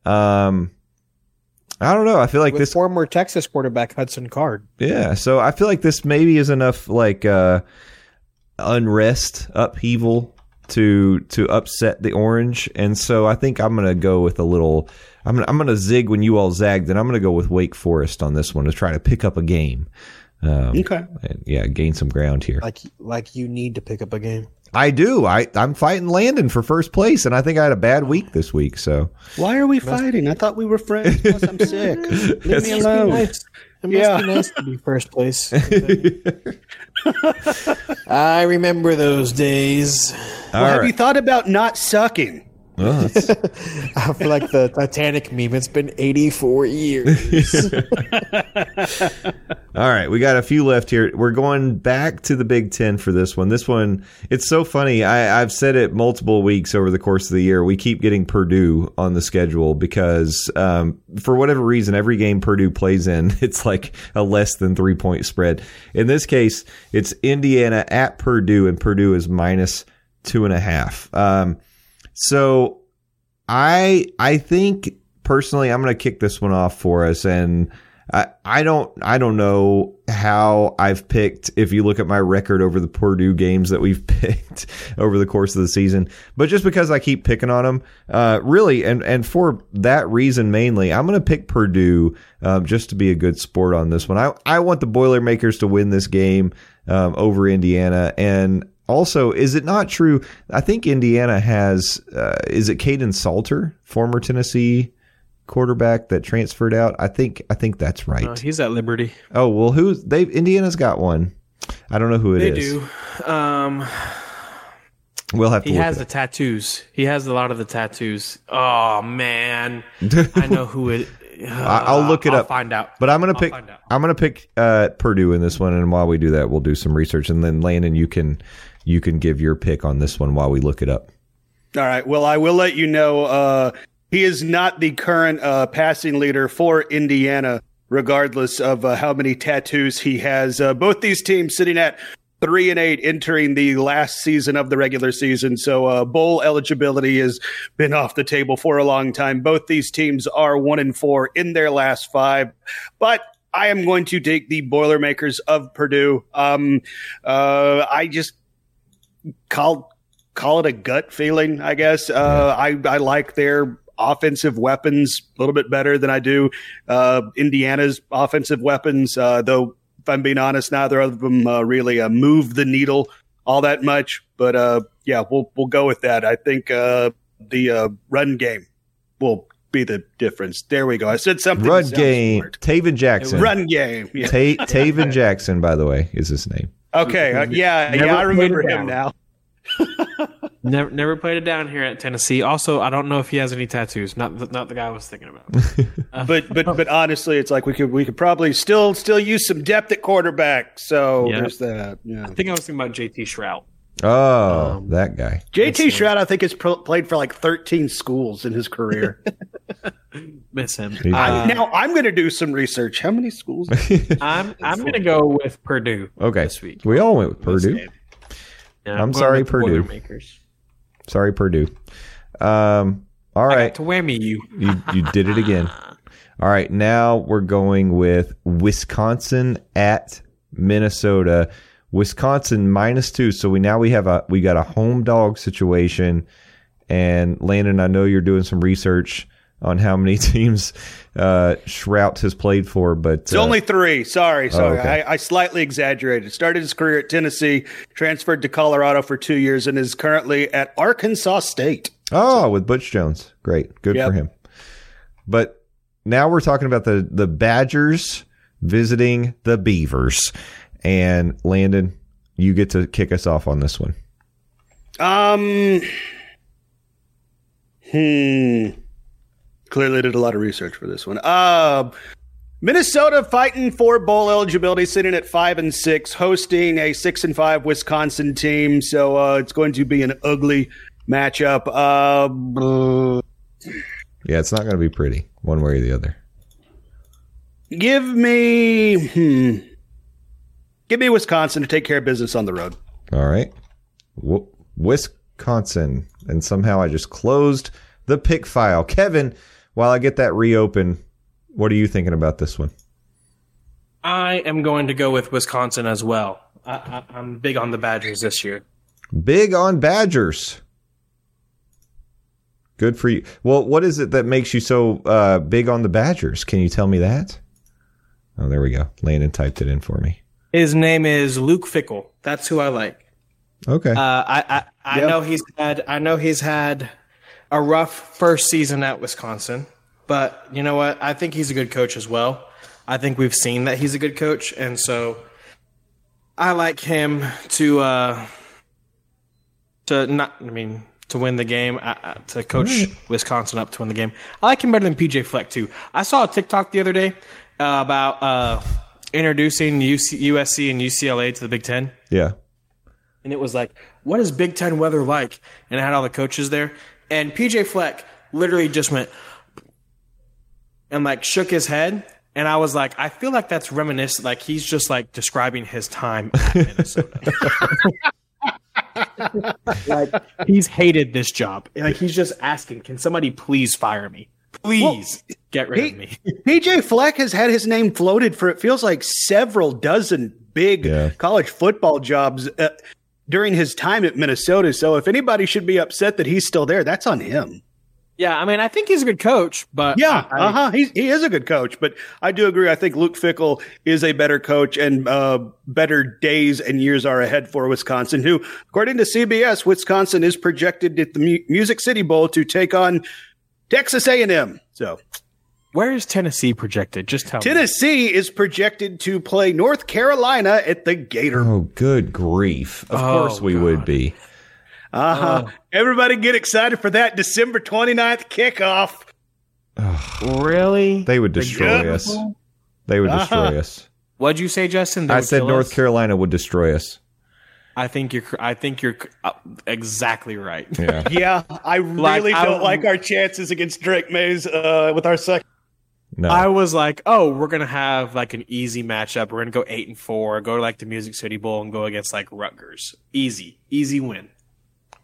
[SPEAKER 1] Um, I don't know. I feel like
[SPEAKER 2] With
[SPEAKER 1] this
[SPEAKER 2] former Texas quarterback Hudson Card.
[SPEAKER 1] Yeah, so I feel like this maybe is enough like uh unrest, upheaval to to upset the orange, and so I think I'm gonna go with a little. I'm gonna, I'm gonna zig when you all zagged, and I'm gonna go with Wake Forest on this one to try to pick up a game. Um,
[SPEAKER 3] Okay.
[SPEAKER 1] and, yeah, gain some ground here.
[SPEAKER 2] Like like you need to pick up a game.
[SPEAKER 1] I do. I I'm fighting Landon for first place, and I think I had a bad week this week. So
[SPEAKER 3] Why are we fighting? I thought we were friends. <laughs> Plus, I'm sick. Leave
[SPEAKER 1] It's-
[SPEAKER 3] me
[SPEAKER 2] It must
[SPEAKER 3] alone.
[SPEAKER 2] Nice. It must
[SPEAKER 3] Yeah.
[SPEAKER 2] be nice to be first place. <laughs> I remember those days.
[SPEAKER 3] Well,
[SPEAKER 1] all
[SPEAKER 3] have
[SPEAKER 1] right.
[SPEAKER 3] you thought about not sucking?
[SPEAKER 1] Well, that's- <laughs>
[SPEAKER 2] I feel like the Titanic meme. It's been 84 years. <laughs>
[SPEAKER 1] All right, we got a few left here. We're going back to the Big Ten for this one. This one, it's so funny. I, I've said it multiple weeks over the course of the year. We keep getting Purdue on the schedule because, um, for whatever reason, every game Purdue plays in, <laughs> it's like a less than three point spread. In this case, it's Indiana at Purdue, and Purdue is minus two and a half. Um, so I I think personally I'm going to kick this one off for us and I I don't I don't know how I've picked if you look at my record over the Purdue games that we've <laughs> picked over the course of the season but just because I keep picking on them uh really and and for that reason mainly I'm going to pick Purdue um, just to be a good sport on this one. I I want the Boilermakers to win this game um, over Indiana and also, is it not true? I think Indiana has, uh, is it Kaidon Salter, former Tennessee quarterback that transferred out? I think, I think that's right.
[SPEAKER 2] Uh, he's at Liberty.
[SPEAKER 1] oh, well, who's, they've, Indiana's got one. I don't know who it
[SPEAKER 2] They
[SPEAKER 1] is.
[SPEAKER 2] do. Um,
[SPEAKER 1] We'll have to
[SPEAKER 2] he
[SPEAKER 1] look
[SPEAKER 2] has
[SPEAKER 1] it
[SPEAKER 2] the tattoos. He has a lot of the tattoos. Oh man, I know who it. <laughs>
[SPEAKER 1] I- I'll look it
[SPEAKER 2] I'll
[SPEAKER 1] up.
[SPEAKER 2] Find out.
[SPEAKER 1] But I'm gonna
[SPEAKER 2] I'll
[SPEAKER 1] pick. I'm gonna pick uh, Purdue in this one, and while we do that, we'll do some research, and then Landon, you can you can give your pick on this one while we look it up.
[SPEAKER 3] All right. Well, I will let you know. Uh, he is not the current uh, passing leader for Indiana, regardless of uh, how many tattoos he has. Uh, both these teams sitting at three and eight, entering the last season of the regular season. So uh, bowl eligibility has been off the table for a long time. Both these teams are one and four in their last five, but. I am going to take the Boilermakers of Purdue. Um, uh, I just call call it a gut feeling, I guess. Uh, I I like their offensive weapons a little bit better than I do uh, Indiana's offensive weapons. Uh, though, if I'm being honest, neither of them uh, really uh, move the needle all that much. But uh, yeah, we'll we'll go with that. I think uh, the uh, run game will be the difference. There we go. I said something.
[SPEAKER 1] Run game,
[SPEAKER 3] smart.
[SPEAKER 1] Tayven Jackson.
[SPEAKER 3] Run game. Yeah.
[SPEAKER 1] Ta- Tayven Jackson, by the way, is his name.
[SPEAKER 3] Okay. Uh, yeah.
[SPEAKER 2] Never
[SPEAKER 3] yeah. I remember him now. <laughs>
[SPEAKER 2] Never, never played it down here at Tennessee. Also, I don't know if he has any tattoos. Not, the, not the guy I was thinking about. <laughs>
[SPEAKER 3] but but but honestly, it's like we could we could probably still still use some depth at quarterback. So
[SPEAKER 2] Yeah.
[SPEAKER 3] there's that. Yeah.
[SPEAKER 2] I think I was thinking about JT Shrout.
[SPEAKER 1] Oh,
[SPEAKER 2] Um,
[SPEAKER 1] that guy.
[SPEAKER 3] JT Shrout, I think, has pro- played for like 13 schools in his career. <laughs>
[SPEAKER 2] Miss him.
[SPEAKER 1] He's-
[SPEAKER 2] Uh,
[SPEAKER 3] now I'm going to do some research. How many schools? <laughs>
[SPEAKER 2] I'm I'm gonna go with Purdue.
[SPEAKER 1] Okay,
[SPEAKER 2] This week.
[SPEAKER 1] we all went with Purdue.
[SPEAKER 2] Yeah,
[SPEAKER 1] I'm
[SPEAKER 2] going
[SPEAKER 1] sorry, Purdue. Sorry, Purdue. Um, all
[SPEAKER 2] I got to whammy you.
[SPEAKER 1] you you did it again. <laughs> All right, now we're going with Wisconsin at Minnesota. Wisconsin minus two. So we now we have a we got a home dog situation. And Landon, I know you're doing some research on how many <laughs> teams uh, Shrout has played for, but
[SPEAKER 3] It's
[SPEAKER 1] uh,
[SPEAKER 3] only three. Sorry, sorry.
[SPEAKER 1] okay.
[SPEAKER 3] I, I slightly exaggerated. Started his career at Tennessee, transferred to Colorado for two years, and is currently at Arkansas State.
[SPEAKER 1] Oh, with Butch Jones. Great. Good
[SPEAKER 3] Yep.
[SPEAKER 1] for him. But now we're talking about the the Badgers visiting the Beavers. And Landon, you get to kick us off on this one.
[SPEAKER 3] Um. Hmm. Clearly did a lot of research for this one. Uh, Minnesota fighting for bowl eligibility, sitting at five and six, hosting a six and five Wisconsin team. So uh, it's going to be an ugly matchup. Uh,
[SPEAKER 1] Yeah, it's not going to be pretty one way or the other.
[SPEAKER 3] give me, hmm, give me Wisconsin to take care of business on the road.
[SPEAKER 1] All right. W- Wisconsin. And somehow I just closed the pick file. Kevin, while I get that reopened, what are you thinking about this one?
[SPEAKER 2] I am going to go with Wisconsin as well. I, I, I'm big on the Badgers this year.
[SPEAKER 1] Big on Badgers. Good for you. Well, what is it that makes you so uh, big on the Badgers? Can you tell me that? Oh, there we go. Landon typed it in for me.
[SPEAKER 2] His name is Luke Fickell. That's who I like.
[SPEAKER 1] Okay.
[SPEAKER 2] Uh, I I, I
[SPEAKER 3] Yeah.
[SPEAKER 2] know he's had I know he's had a rough first season at Wisconsin, but you know what? I think he's a good coach as well. I think we've seen that he's a good coach, and so I like him to uh, to not. I mean. To win the game, uh, uh, to coach Wisconsin up to win the game, I like him better than PJ Fleck too. I saw a TikTok the other day uh, about uh, introducing UC, USC and UCLA to the Big Ten
[SPEAKER 1] yeah.
[SPEAKER 2] and it was like, "What is Big Ten weather like?" And I had all the coaches there, and PJ Fleck literally just went and like shook his head, and I was like, I feel like that's reminiscent. Like he's just like describing his time at <laughs> Minnesota. <laughs> like he's hated this job. Like he's just asking, "Can somebody please fire me? Please get rid of me."
[SPEAKER 3] PJ Fleck has had his name floated for it feels like several dozen big
[SPEAKER 1] Yeah.
[SPEAKER 3] college football jobs uh, during his time at Minnesota. So if anybody should be upset that he's still there, that's on him.
[SPEAKER 2] yeah, I mean, I think he's a good coach, but
[SPEAKER 3] Yeah,
[SPEAKER 2] I-
[SPEAKER 3] uh huh. He he is a good coach, but I do agree. I think Luke Fickell is a better coach, and uh, better days and years are ahead for Wisconsin. Who, according to CBS, Wisconsin is projected at the Mu- Music City Bowl to take on Texas A and M. So
[SPEAKER 2] where is Tennessee projected? Just tell me.
[SPEAKER 3] Tennessee is projected to play North Carolina at the Gator.
[SPEAKER 1] Oh, good grief. Of
[SPEAKER 2] Oh,
[SPEAKER 1] course we would be.
[SPEAKER 3] Uh huh. Everybody get excited for that December 29th kickoff.
[SPEAKER 2] Really?
[SPEAKER 1] They would destroy
[SPEAKER 3] good-
[SPEAKER 1] us. They would destroy
[SPEAKER 3] Uh-huh.
[SPEAKER 1] us.
[SPEAKER 2] What'd you say, Justin? They
[SPEAKER 1] I said North
[SPEAKER 2] us?
[SPEAKER 1] Carolina would destroy us.
[SPEAKER 2] I think you're. I think you're uh, exactly right.
[SPEAKER 1] Yeah. <laughs>
[SPEAKER 3] Yeah, I really
[SPEAKER 2] I-
[SPEAKER 3] don't like our chances against Drake Mays uh, with our second.
[SPEAKER 1] No.
[SPEAKER 2] I was like, oh, we're gonna have like an easy matchup. We're gonna go eight and four, go to like the Music City Bowl, and go against like Rutgers. Easy, easy win.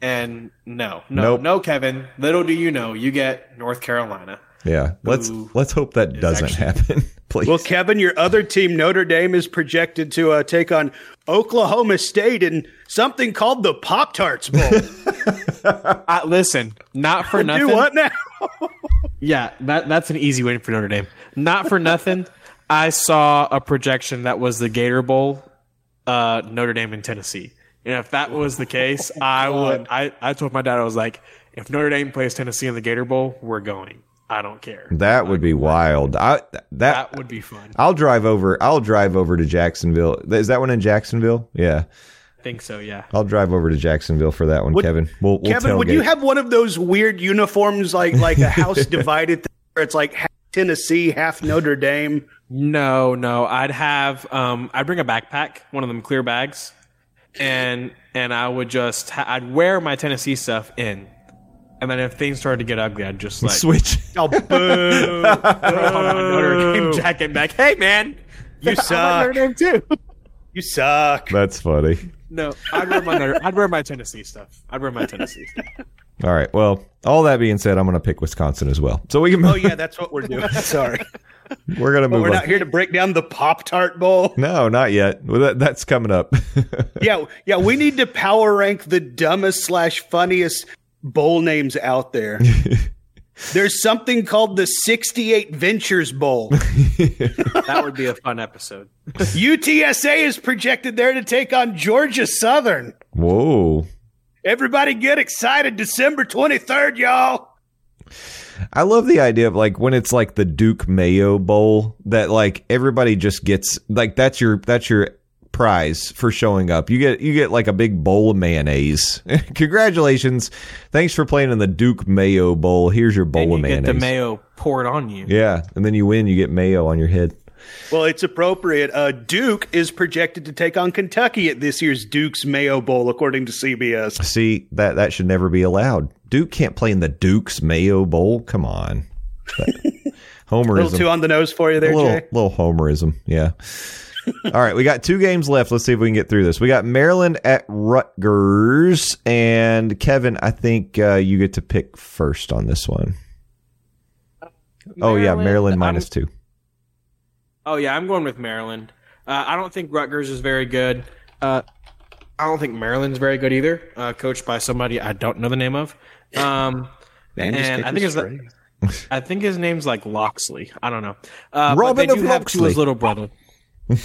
[SPEAKER 2] And no, no,
[SPEAKER 1] Nope.
[SPEAKER 2] no, Kevin. Little do you know, you get North Carolina.
[SPEAKER 1] Yeah. Let's
[SPEAKER 2] Who
[SPEAKER 1] let's hope that doesn't
[SPEAKER 2] actually-
[SPEAKER 1] happen. <laughs> Please.
[SPEAKER 3] Well, Kevin, your other team, Notre Dame, is projected to uh, take on Oklahoma State in something called the Pop Tarts Bowl. <laughs>
[SPEAKER 2] Uh, listen, not for <laughs> nothing.
[SPEAKER 3] Do what now?
[SPEAKER 2] Yeah, that that's an easy win for Notre Dame. Not for nothing. I saw a projection that was the Gator Bowl, uh, Notre Dame and Tennessee. And if that was the case, I would. I, I told my dad I was like, if Notre Dame plays Tennessee in the Gator Bowl, we're going. I don't care.
[SPEAKER 1] that would be wild. I that,
[SPEAKER 2] That would be fun.
[SPEAKER 1] I'll drive over. I'll drive over to Jacksonville. Is that one in Jacksonville? Yeah.
[SPEAKER 2] I think so. Yeah.
[SPEAKER 1] I'll drive over to Jacksonville for that one, Kevin. We'll, we'll
[SPEAKER 3] Kevin, would you have one of those weird uniforms like like a house <laughs> divided thing where it's like half Tennessee, half Notre Dame?
[SPEAKER 2] No, no. I'd have. Um, I'd bring a backpack, one of them clear bags, and and I would just. Ha- I'd wear my Tennessee stuff in, and then if things started to get ugly, I'd just like
[SPEAKER 1] switch? <laughs>
[SPEAKER 3] Oh, boo!
[SPEAKER 2] throw on my Notre Dame <laughs> jacket back. Hey, man,
[SPEAKER 3] You <laughs>
[SPEAKER 2] I like
[SPEAKER 3] suck.
[SPEAKER 2] Notre Dame too.
[SPEAKER 3] You suck.
[SPEAKER 1] That's funny.
[SPEAKER 2] No, I'd wear my Notre, I'd wear my Tennessee stuff. I'd wear my Tennessee stuff.
[SPEAKER 1] All right. Well, all that being said, I'm going to pick Wisconsin as well. So we can. Oh, move,
[SPEAKER 3] Oh yeah, that's what we're doing. Sorry,
[SPEAKER 1] we're going to move
[SPEAKER 3] we're
[SPEAKER 1] on.
[SPEAKER 3] not here to break down the Pop Tart Bowl.
[SPEAKER 1] no, not yet. Well, that, that's coming up.
[SPEAKER 3] Yeah, yeah, we need to power rank the dumbest slash funniest bowl names out there. <laughs> There's something called the 68 Ventures Bowl. <laughs>
[SPEAKER 2] That would be a fun episode.
[SPEAKER 3] UTSA is projected there to take on Georgia Southern.
[SPEAKER 1] Whoa.
[SPEAKER 3] Everybody get excited December 23rd, y'all.
[SPEAKER 1] I love the idea of like when it's like the Duke Mayo Bowl that like everybody just gets like that's your that's your prize for showing up. You get you get like a big bowl of mayonnaise. <laughs> Congratulations! Thanks for playing in the Duke Mayo Bowl. Here's your bowl
[SPEAKER 2] And
[SPEAKER 1] of
[SPEAKER 2] you
[SPEAKER 1] mayonnaise.
[SPEAKER 2] get the mayo poured on you.
[SPEAKER 1] yeah, and then you win. You get mayo on your head.
[SPEAKER 3] Well, it's appropriate. Uh, Duke is projected to take on Kentucky at this year's Duke's Mayo Bowl, according to CBS.
[SPEAKER 1] See that that should never be allowed. Duke can't play in the Duke's Mayo Bowl. Come on, <laughs> homerism.
[SPEAKER 3] A little too on the nose for you there,
[SPEAKER 1] a little,
[SPEAKER 3] Jay.
[SPEAKER 1] little homerism. Yeah. All right, we got two games left. Let's see if we can get through this. We got Maryland at Rutgers, and Kevin, I think uh, you get to pick first on this one. oh yeah, Maryland
[SPEAKER 2] I'm-
[SPEAKER 1] minus two.
[SPEAKER 2] Oh yeah, I'm going with Maryland. Uh, I don't think Rutgers is very good. Uh, I don't think Maryland's very good either. Uh, coached by somebody I don't know the name of. Um, and I think it's I think his name's like Loxley. I don't know. Uh, but
[SPEAKER 1] Robin
[SPEAKER 2] they
[SPEAKER 1] of
[SPEAKER 2] do have
[SPEAKER 1] Loxley.
[SPEAKER 2] Tua's little brother.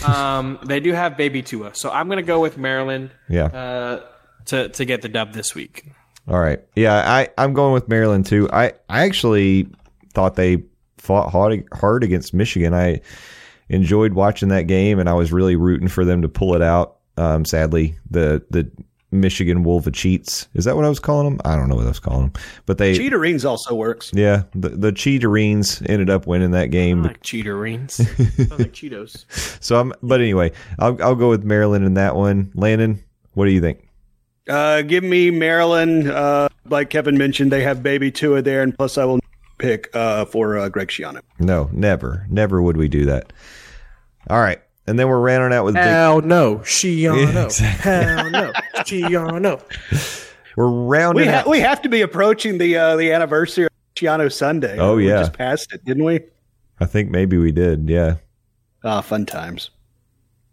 [SPEAKER 2] Um, they do have baby Tua, so I'm gonna go with Maryland
[SPEAKER 1] Yeah.
[SPEAKER 2] uh, to to get the dub this week.
[SPEAKER 1] All right. Yeah, I I'm going with Maryland too. I I actually thought they fought hard hard against Michigan. I enjoyed watching that game, and I was really rooting for them to pull it out. Um, sadly, the the Michigan Wolvercheats is that what I was calling them? I don't know what I was calling them, but they
[SPEAKER 3] Cheaterines also works.
[SPEAKER 1] yeah the the Cheaterines ended up winning that
[SPEAKER 2] I
[SPEAKER 1] game.
[SPEAKER 2] like Cheetorines. Sounds <laughs> like Cheetos.
[SPEAKER 1] So I'm but anyway, I'll I'll go with Maryland in that one. Landon, what do you think?
[SPEAKER 3] Uh, give me Maryland. Uh, like Kevin mentioned, they have baby Tua there, and plus I will pick uh, for uh, Greg Schiano.
[SPEAKER 1] No, never, never would we do that. All right, and then we're rounding out with big,
[SPEAKER 2] Hell no, Schiano. <laughs>
[SPEAKER 1] Exactly.
[SPEAKER 2] Hell no, Schiano.
[SPEAKER 1] we're rounding
[SPEAKER 3] We ha-
[SPEAKER 1] out.
[SPEAKER 3] we have to be approaching the uh, the anniversary of Schiano Sunday.
[SPEAKER 1] Oh,
[SPEAKER 3] we
[SPEAKER 1] yeah.
[SPEAKER 3] just passed it, didn't we?
[SPEAKER 1] I think maybe we did. Yeah.
[SPEAKER 3] Ah, fun times.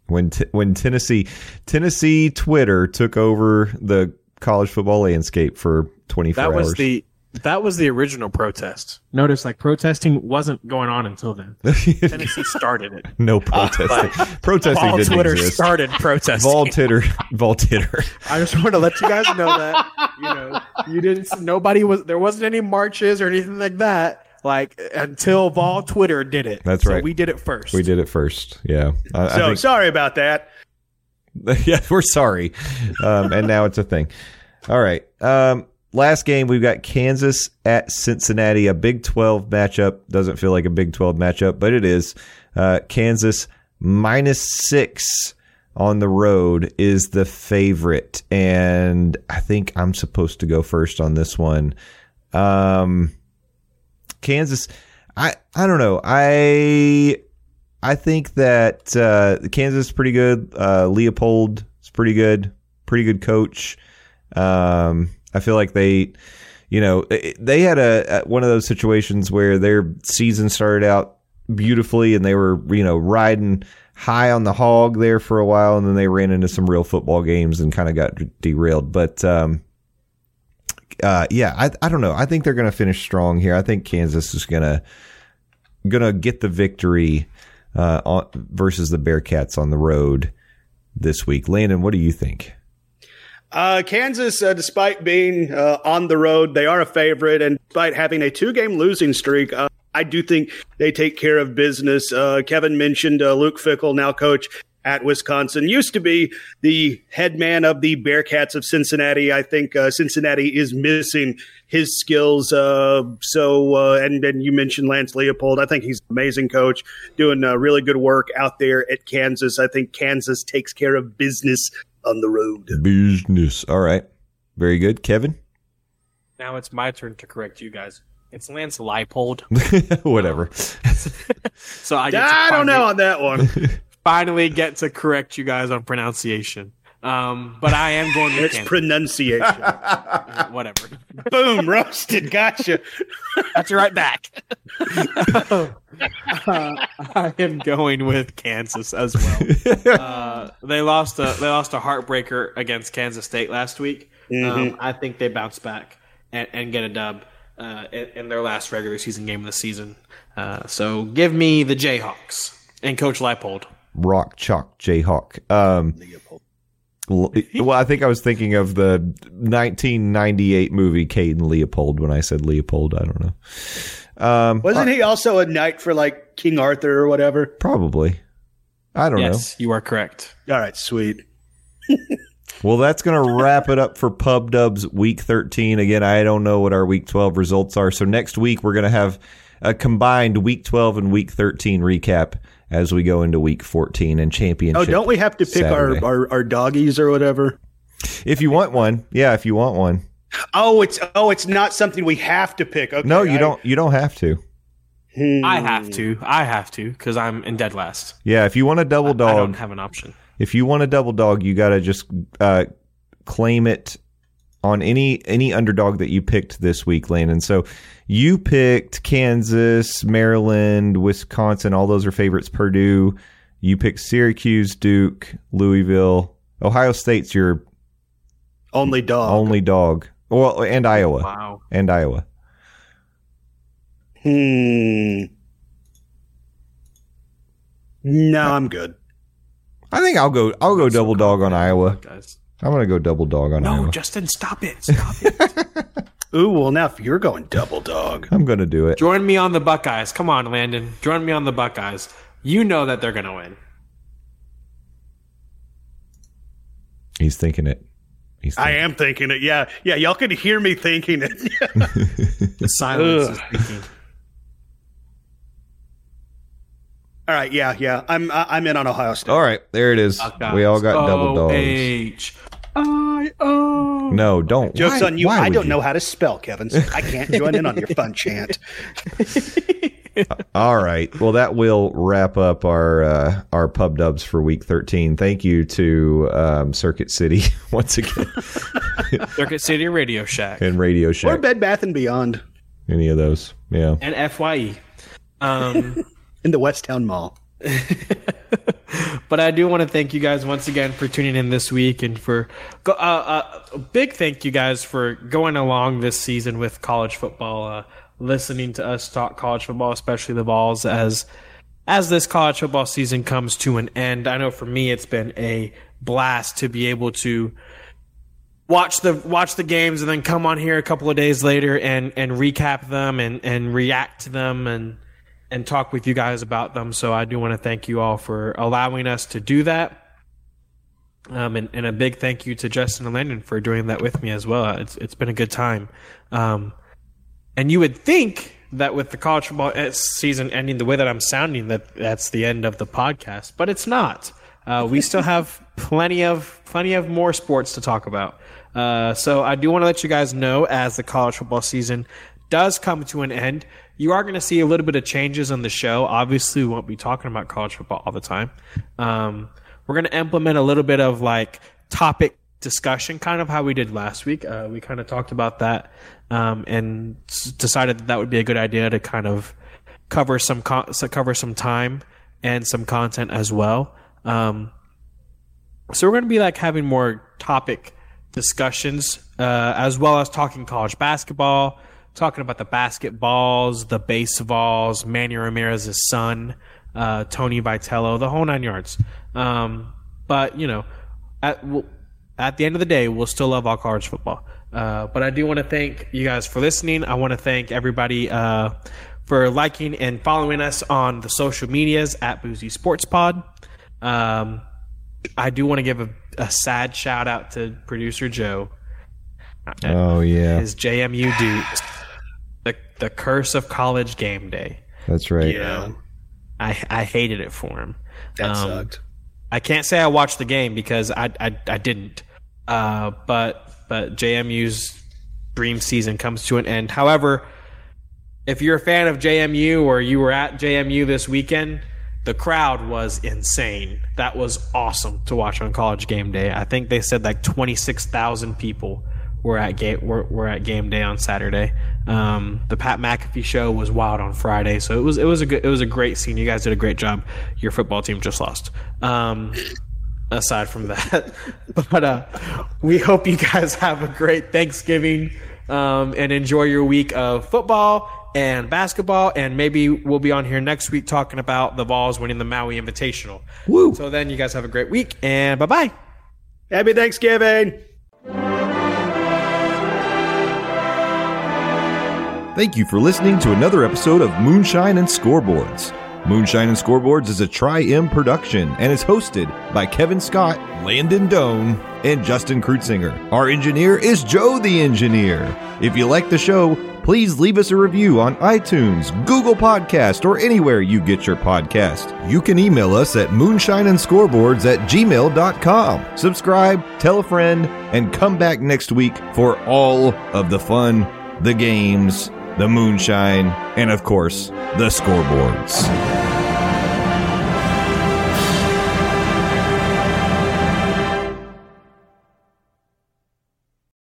[SPEAKER 1] when t- when Tennessee Tennessee Twitter took over the college football landscape for 24
[SPEAKER 2] That was
[SPEAKER 1] hours.
[SPEAKER 2] the that was the original protest. Notice, like protesting wasn't going on until then. <laughs> Tennessee started it.
[SPEAKER 1] no protesting. <laughs> protesting
[SPEAKER 2] All
[SPEAKER 1] didn't
[SPEAKER 2] Twitter
[SPEAKER 1] exist.
[SPEAKER 2] started protesting.
[SPEAKER 1] Vol titter, vol titter.
[SPEAKER 2] I just want to let you guys know that you know you didn't. Nobody was there. wasn't any marches or anything like that. Like until Vol Twitter did it.
[SPEAKER 1] That's
[SPEAKER 2] So
[SPEAKER 1] right.
[SPEAKER 2] We did it first.
[SPEAKER 1] We did it first. Yeah. I, I
[SPEAKER 3] So
[SPEAKER 1] think-
[SPEAKER 3] sorry about that. <laughs>
[SPEAKER 1] yeah, we're sorry. Um, and now it's a thing. All right. Um, last game, we've got Kansas at Cincinnati, a Big 12 matchup. Doesn't feel like a Big 12 matchup, but it is. Uh, Kansas minus six on the road is the favorite. And I think I'm supposed to go first on this one. Um, Kansas, I, I don't know. I I think that uh, Kansas is pretty good. Uh, Leopold is pretty good, pretty good coach. Um, I feel like they, you know, they had a, one of those situations where their season started out beautifully and they were, you know, riding high on the hog there for a while, and then they ran into some real football games and kind of got derailed. But um, uh, yeah, I I don't know. I think they're going to finish strong here. I think Kansas is going to going to get the victory uh, on, versus the Bearcats on the road this week. Landon, what do you think?
[SPEAKER 3] Uh, Kansas, uh, despite being uh, on the road, they are a favorite, and despite having a two-game losing streak, uh, I do think they take care of business. Uh, Kevin mentioned uh, Luke Fickell, now coach at Wisconsin, used to be the head man of the Bearcats of Cincinnati. I think Cincinnati is missing his skills. So, and then you mentioned Lance Leopold. I think he's an amazing coach, doing really good work out there at Kansas. I think Kansas takes care of business on the road.
[SPEAKER 1] Business. All right. Very good. Kevin?
[SPEAKER 2] Now it's my turn to correct you guys. It's Lance Leipold. <laughs>
[SPEAKER 1] Whatever. <laughs>
[SPEAKER 2] So I, get to
[SPEAKER 3] I don't
[SPEAKER 2] finally-
[SPEAKER 3] know on that one. <laughs>
[SPEAKER 2] Finally, get to correct you guys on pronunciation. Um, but I am going with
[SPEAKER 3] It's
[SPEAKER 2] Kansas.
[SPEAKER 3] pronunciation. <laughs>
[SPEAKER 2] whatever.
[SPEAKER 3] Boom, roasted. Gotcha.
[SPEAKER 2] That's right back. <laughs> Uh, I am going with Kansas as well. <laughs> Uh, they lost a they lost a heartbreaker against Kansas State last week. Um, I think they bounce back and, and get a dub uh, in, in their last regular season game of the season. Uh, so give me the Jayhawks and Coach Leipold.
[SPEAKER 1] Rock Chalk Jayhawk. Um, l- well, I think I was thinking of the 1998 movie Kate and Leopold when I said Leopold. I don't know. Um,
[SPEAKER 3] Wasn't he also a knight for like King Arthur or whatever?
[SPEAKER 1] probably. I don't know.
[SPEAKER 2] Yes, you are correct.
[SPEAKER 3] All right, sweet. <laughs>
[SPEAKER 1] Well, that's going to wrap it up for Pub Dubs Week 13. Again, I don't know what our Week 12 results are. So next week we're going to have a combined Week 12 and Week 13 recap as we go into Week 14 and championship.
[SPEAKER 3] Oh, don't we have to pick our,
[SPEAKER 1] Saturday.
[SPEAKER 3] our, our doggies or whatever?
[SPEAKER 1] If you want one, yeah. If you want one,
[SPEAKER 3] Oh, it's oh, it's not something we have to pick. Okay,
[SPEAKER 1] no, you
[SPEAKER 3] I-
[SPEAKER 1] don't. You don't have to.
[SPEAKER 3] Hmm.
[SPEAKER 2] I have to. I have to because I'm in dead last.
[SPEAKER 1] Yeah, if you want a double dog,
[SPEAKER 2] I don't have an option.
[SPEAKER 1] if you want a double dog, you got to just uh, claim it on any any underdog that you picked this week, Landon. So you picked Kansas, Maryland, Wisconsin. All those are favorites. Purdue. You picked Syracuse, Duke, Louisville, Ohio State's your
[SPEAKER 3] only dog.
[SPEAKER 1] only dog. Well, and Iowa,
[SPEAKER 2] Wow.
[SPEAKER 1] and Iowa.
[SPEAKER 3] Hmm. No, I'm good.
[SPEAKER 1] I think I'll go. I'll go double dog on Iowa.
[SPEAKER 2] Guys.
[SPEAKER 1] I'm gonna go double dog on him.
[SPEAKER 2] No,
[SPEAKER 1] Iowa.
[SPEAKER 2] Justin, stop it. Stop it. <laughs>
[SPEAKER 3] Ooh, well now if you're going double dog,
[SPEAKER 1] I'm gonna do it.
[SPEAKER 2] Join me on the Buckeyes. Come on, Landon. Join me on the Buckeyes. You know that they're going to win.
[SPEAKER 1] He's thinking it. He's
[SPEAKER 3] I
[SPEAKER 1] thinking
[SPEAKER 3] am thinking it. Yeah, yeah. Y'all can hear me thinking it.
[SPEAKER 2] The silence
[SPEAKER 3] Ugh.
[SPEAKER 2] is speaking.
[SPEAKER 3] All right. Yeah, yeah. I'm I- I'm in on Ohio State.
[SPEAKER 1] All right, there it is.
[SPEAKER 2] Buckeyes.
[SPEAKER 1] We all got double dogs.
[SPEAKER 2] O-H. I-O.
[SPEAKER 1] No, don't.
[SPEAKER 3] Jokes
[SPEAKER 1] Why-
[SPEAKER 3] on you. I don't
[SPEAKER 1] you?
[SPEAKER 3] know how to spell, Kevin. So I can't <laughs> join in on your fun chant.
[SPEAKER 1] All right. Well, that will wrap up our uh, our pub dubs for week 13. Thank you to um, Circuit City <laughs> once again <laughs>
[SPEAKER 2] Circuit City Radio Shack.
[SPEAKER 1] and Radio Shack Or
[SPEAKER 3] Bed Bath and Beyond
[SPEAKER 1] Any of those? Yeah.
[SPEAKER 2] and FYE. Um,
[SPEAKER 3] in the Westtown Mall.
[SPEAKER 2] But I do want to thank you guys once again for tuning in this week and for uh, uh, a big thank you guys for going along this season with college football, uh, listening to us talk college football, especially the balls as as this college football season comes to an end. I know for me it's been a blast to be able to watch the watch the games and then come on here a couple of days later and and recap them and and react to them and and talk with you guys about them. So I do want to thank you all for allowing us to do that. Um, and, and a big thank you to Justin and Landon for doing that with me as well. It's it's been a good time. Um, and you would think that with the college football uh, season ending the way that I'm sounding, that that's the end of the podcast, but it's not. Uh, we still have <laughs> plenty of plenty of more sports to talk about. Uh, so I do want to let you guys know as the college football season does come to an end, you are going to see a little bit of changes on the show. Obviously, we won't be talking about college football all the time. Um, we're going to implement a little bit of like topic discussion, kind of how we did last week. Uh, we kind of talked about that um, and s- decided that that would be a good idea to kind of cover some so cover some time and some content as well. Um, so we're going to be like having more topic discussions uh, as well as talking college basketball, talking about the basketballs, the baseballs, Manny Ramirez's son, uh, Tony Vitello, the whole nine yards. Um, but you know, at at the end of the day, we'll still love all college football. Uh, but I do want to thank you guys for listening. I want to thank everybody uh, for liking and following us on the social medias at Boozy Sports Pod. Um, I do want to give a, a sad shout out to producer Joe.
[SPEAKER 1] Oh yeah,
[SPEAKER 2] His JMU Dukes, <sighs> the the curse of college game day.
[SPEAKER 1] that's right.
[SPEAKER 3] Yeah,
[SPEAKER 2] I I hated it for him.
[SPEAKER 3] that
[SPEAKER 2] Um,
[SPEAKER 3] sucked.
[SPEAKER 2] I can't say I watched the game because I I, I didn't. Uh, but but JMU's dream season comes to an end. However, if you're a fan of JMU or you were at JMU this weekend, the crowd was insane. That was awesome to watch on College Game Day. I think they said like 26,000 people were at game were, were at game day on Saturday. Um, the Pat McAfee show was wild on Friday, so it was it was a good it was a great scene. You guys did a great job. Your football team just lost. Um, aside from that, <laughs> but uh, we hope you guys have a great Thanksgiving um, and enjoy your week of football and basketball. And maybe we'll be on here next week talking about the Vols winning the Maui Invitational.
[SPEAKER 1] Woo.
[SPEAKER 2] So then, you guys have a great week and bye bye.
[SPEAKER 3] Happy Thanksgiving.
[SPEAKER 1] Thank you for listening to another episode of Moonshine and Scoreboards. Moonshine and Scoreboards is a Tri-M production and is hosted by Kevin Scott, Landon Doan, and Justin Krutzinger. Our engineer is Joe the Engineer. If you like the show, please leave us a review on iTunes, Google Podcast, or anywhere you get your podcast. You can email us at moonshineandscoreboards at gmail.com. Subscribe, tell a friend, and come back next week for all of the fun, the games, the moonshine, and of course, the scoreboards.